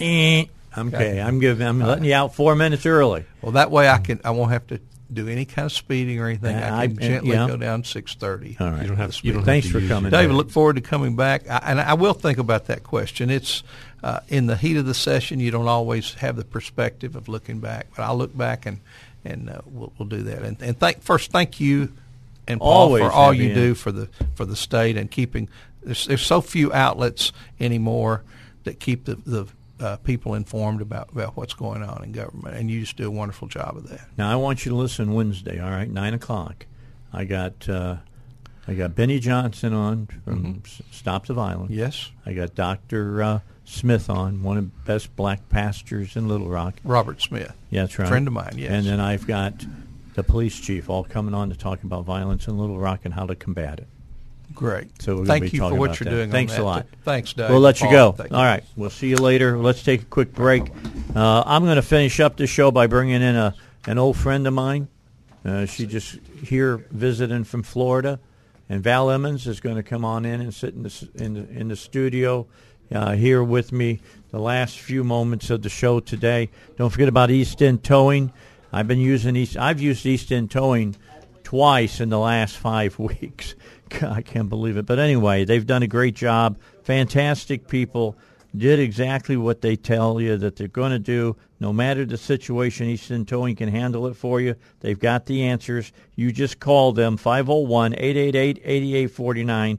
A: Eh. Okay, I'm giving. I'm letting you out four minutes early.
E: Well, that way I can. I won't have to do any kind of speeding or anything.
A: Yeah,
E: I can
A: I-
E: gently
A: yeah.
E: go down six thirty.
A: All right.
D: You don't have. You don't
A: Thanks
D: have to
A: for coming,
D: your-
E: David, look forward to coming back, I, and I will think about that question. It's uh, in the heat of the session. You don't always have the perspective of looking back, but I'll look back and and uh, we'll, we'll do that. And, and thank first, thank you and Paul
A: Always
E: for all you
A: to-
E: do for the for the state and keeping. There's, there's so few outlets anymore that keep the the uh, people informed about, about what's going on in government, and you just do a wonderful job of that.
A: Now I want you to listen Wednesday. All right, nine o'clock. I got uh, I got Benny Johnson on from S Stop the Violence.
E: Yes,
A: I got Doctor uh, Smith on, one of the best black pastors in Little Rock.
E: Robert Smith.
A: Yeah, that's right.
E: Friend of mine, yes.
A: And then I've got the police chief all coming on to talk about violence in Little Rock and how to combat it.
E: Great.
A: So we're
E: Thank
A: be
E: you for
A: talking
E: what you're
A: that.
E: doing. on
A: Thanks a lot.
E: Thanks, Doug.
A: We'll let you
E: Paul,
A: go.
E: thank
A: All right. We'll see you later. Let's take a quick break. Uh, I'm going to finish up the show by bringing in a an old friend of mine. Uh, she just here visiting from Florida, and Val Emmons is going to come on in and sit in the in the, in the studio uh, here with me the last few moments of the show today. Don't forget about East End Towing. I've been using East. I've used East End Towing twice in the last five weeks. I can't believe it. But anyway, they've done a great job. Fantastic people. Did exactly what they tell you that they're going to do. No matter the situation, East End Towing can handle it for you. They've got the answers. You just call them 501 888 8849.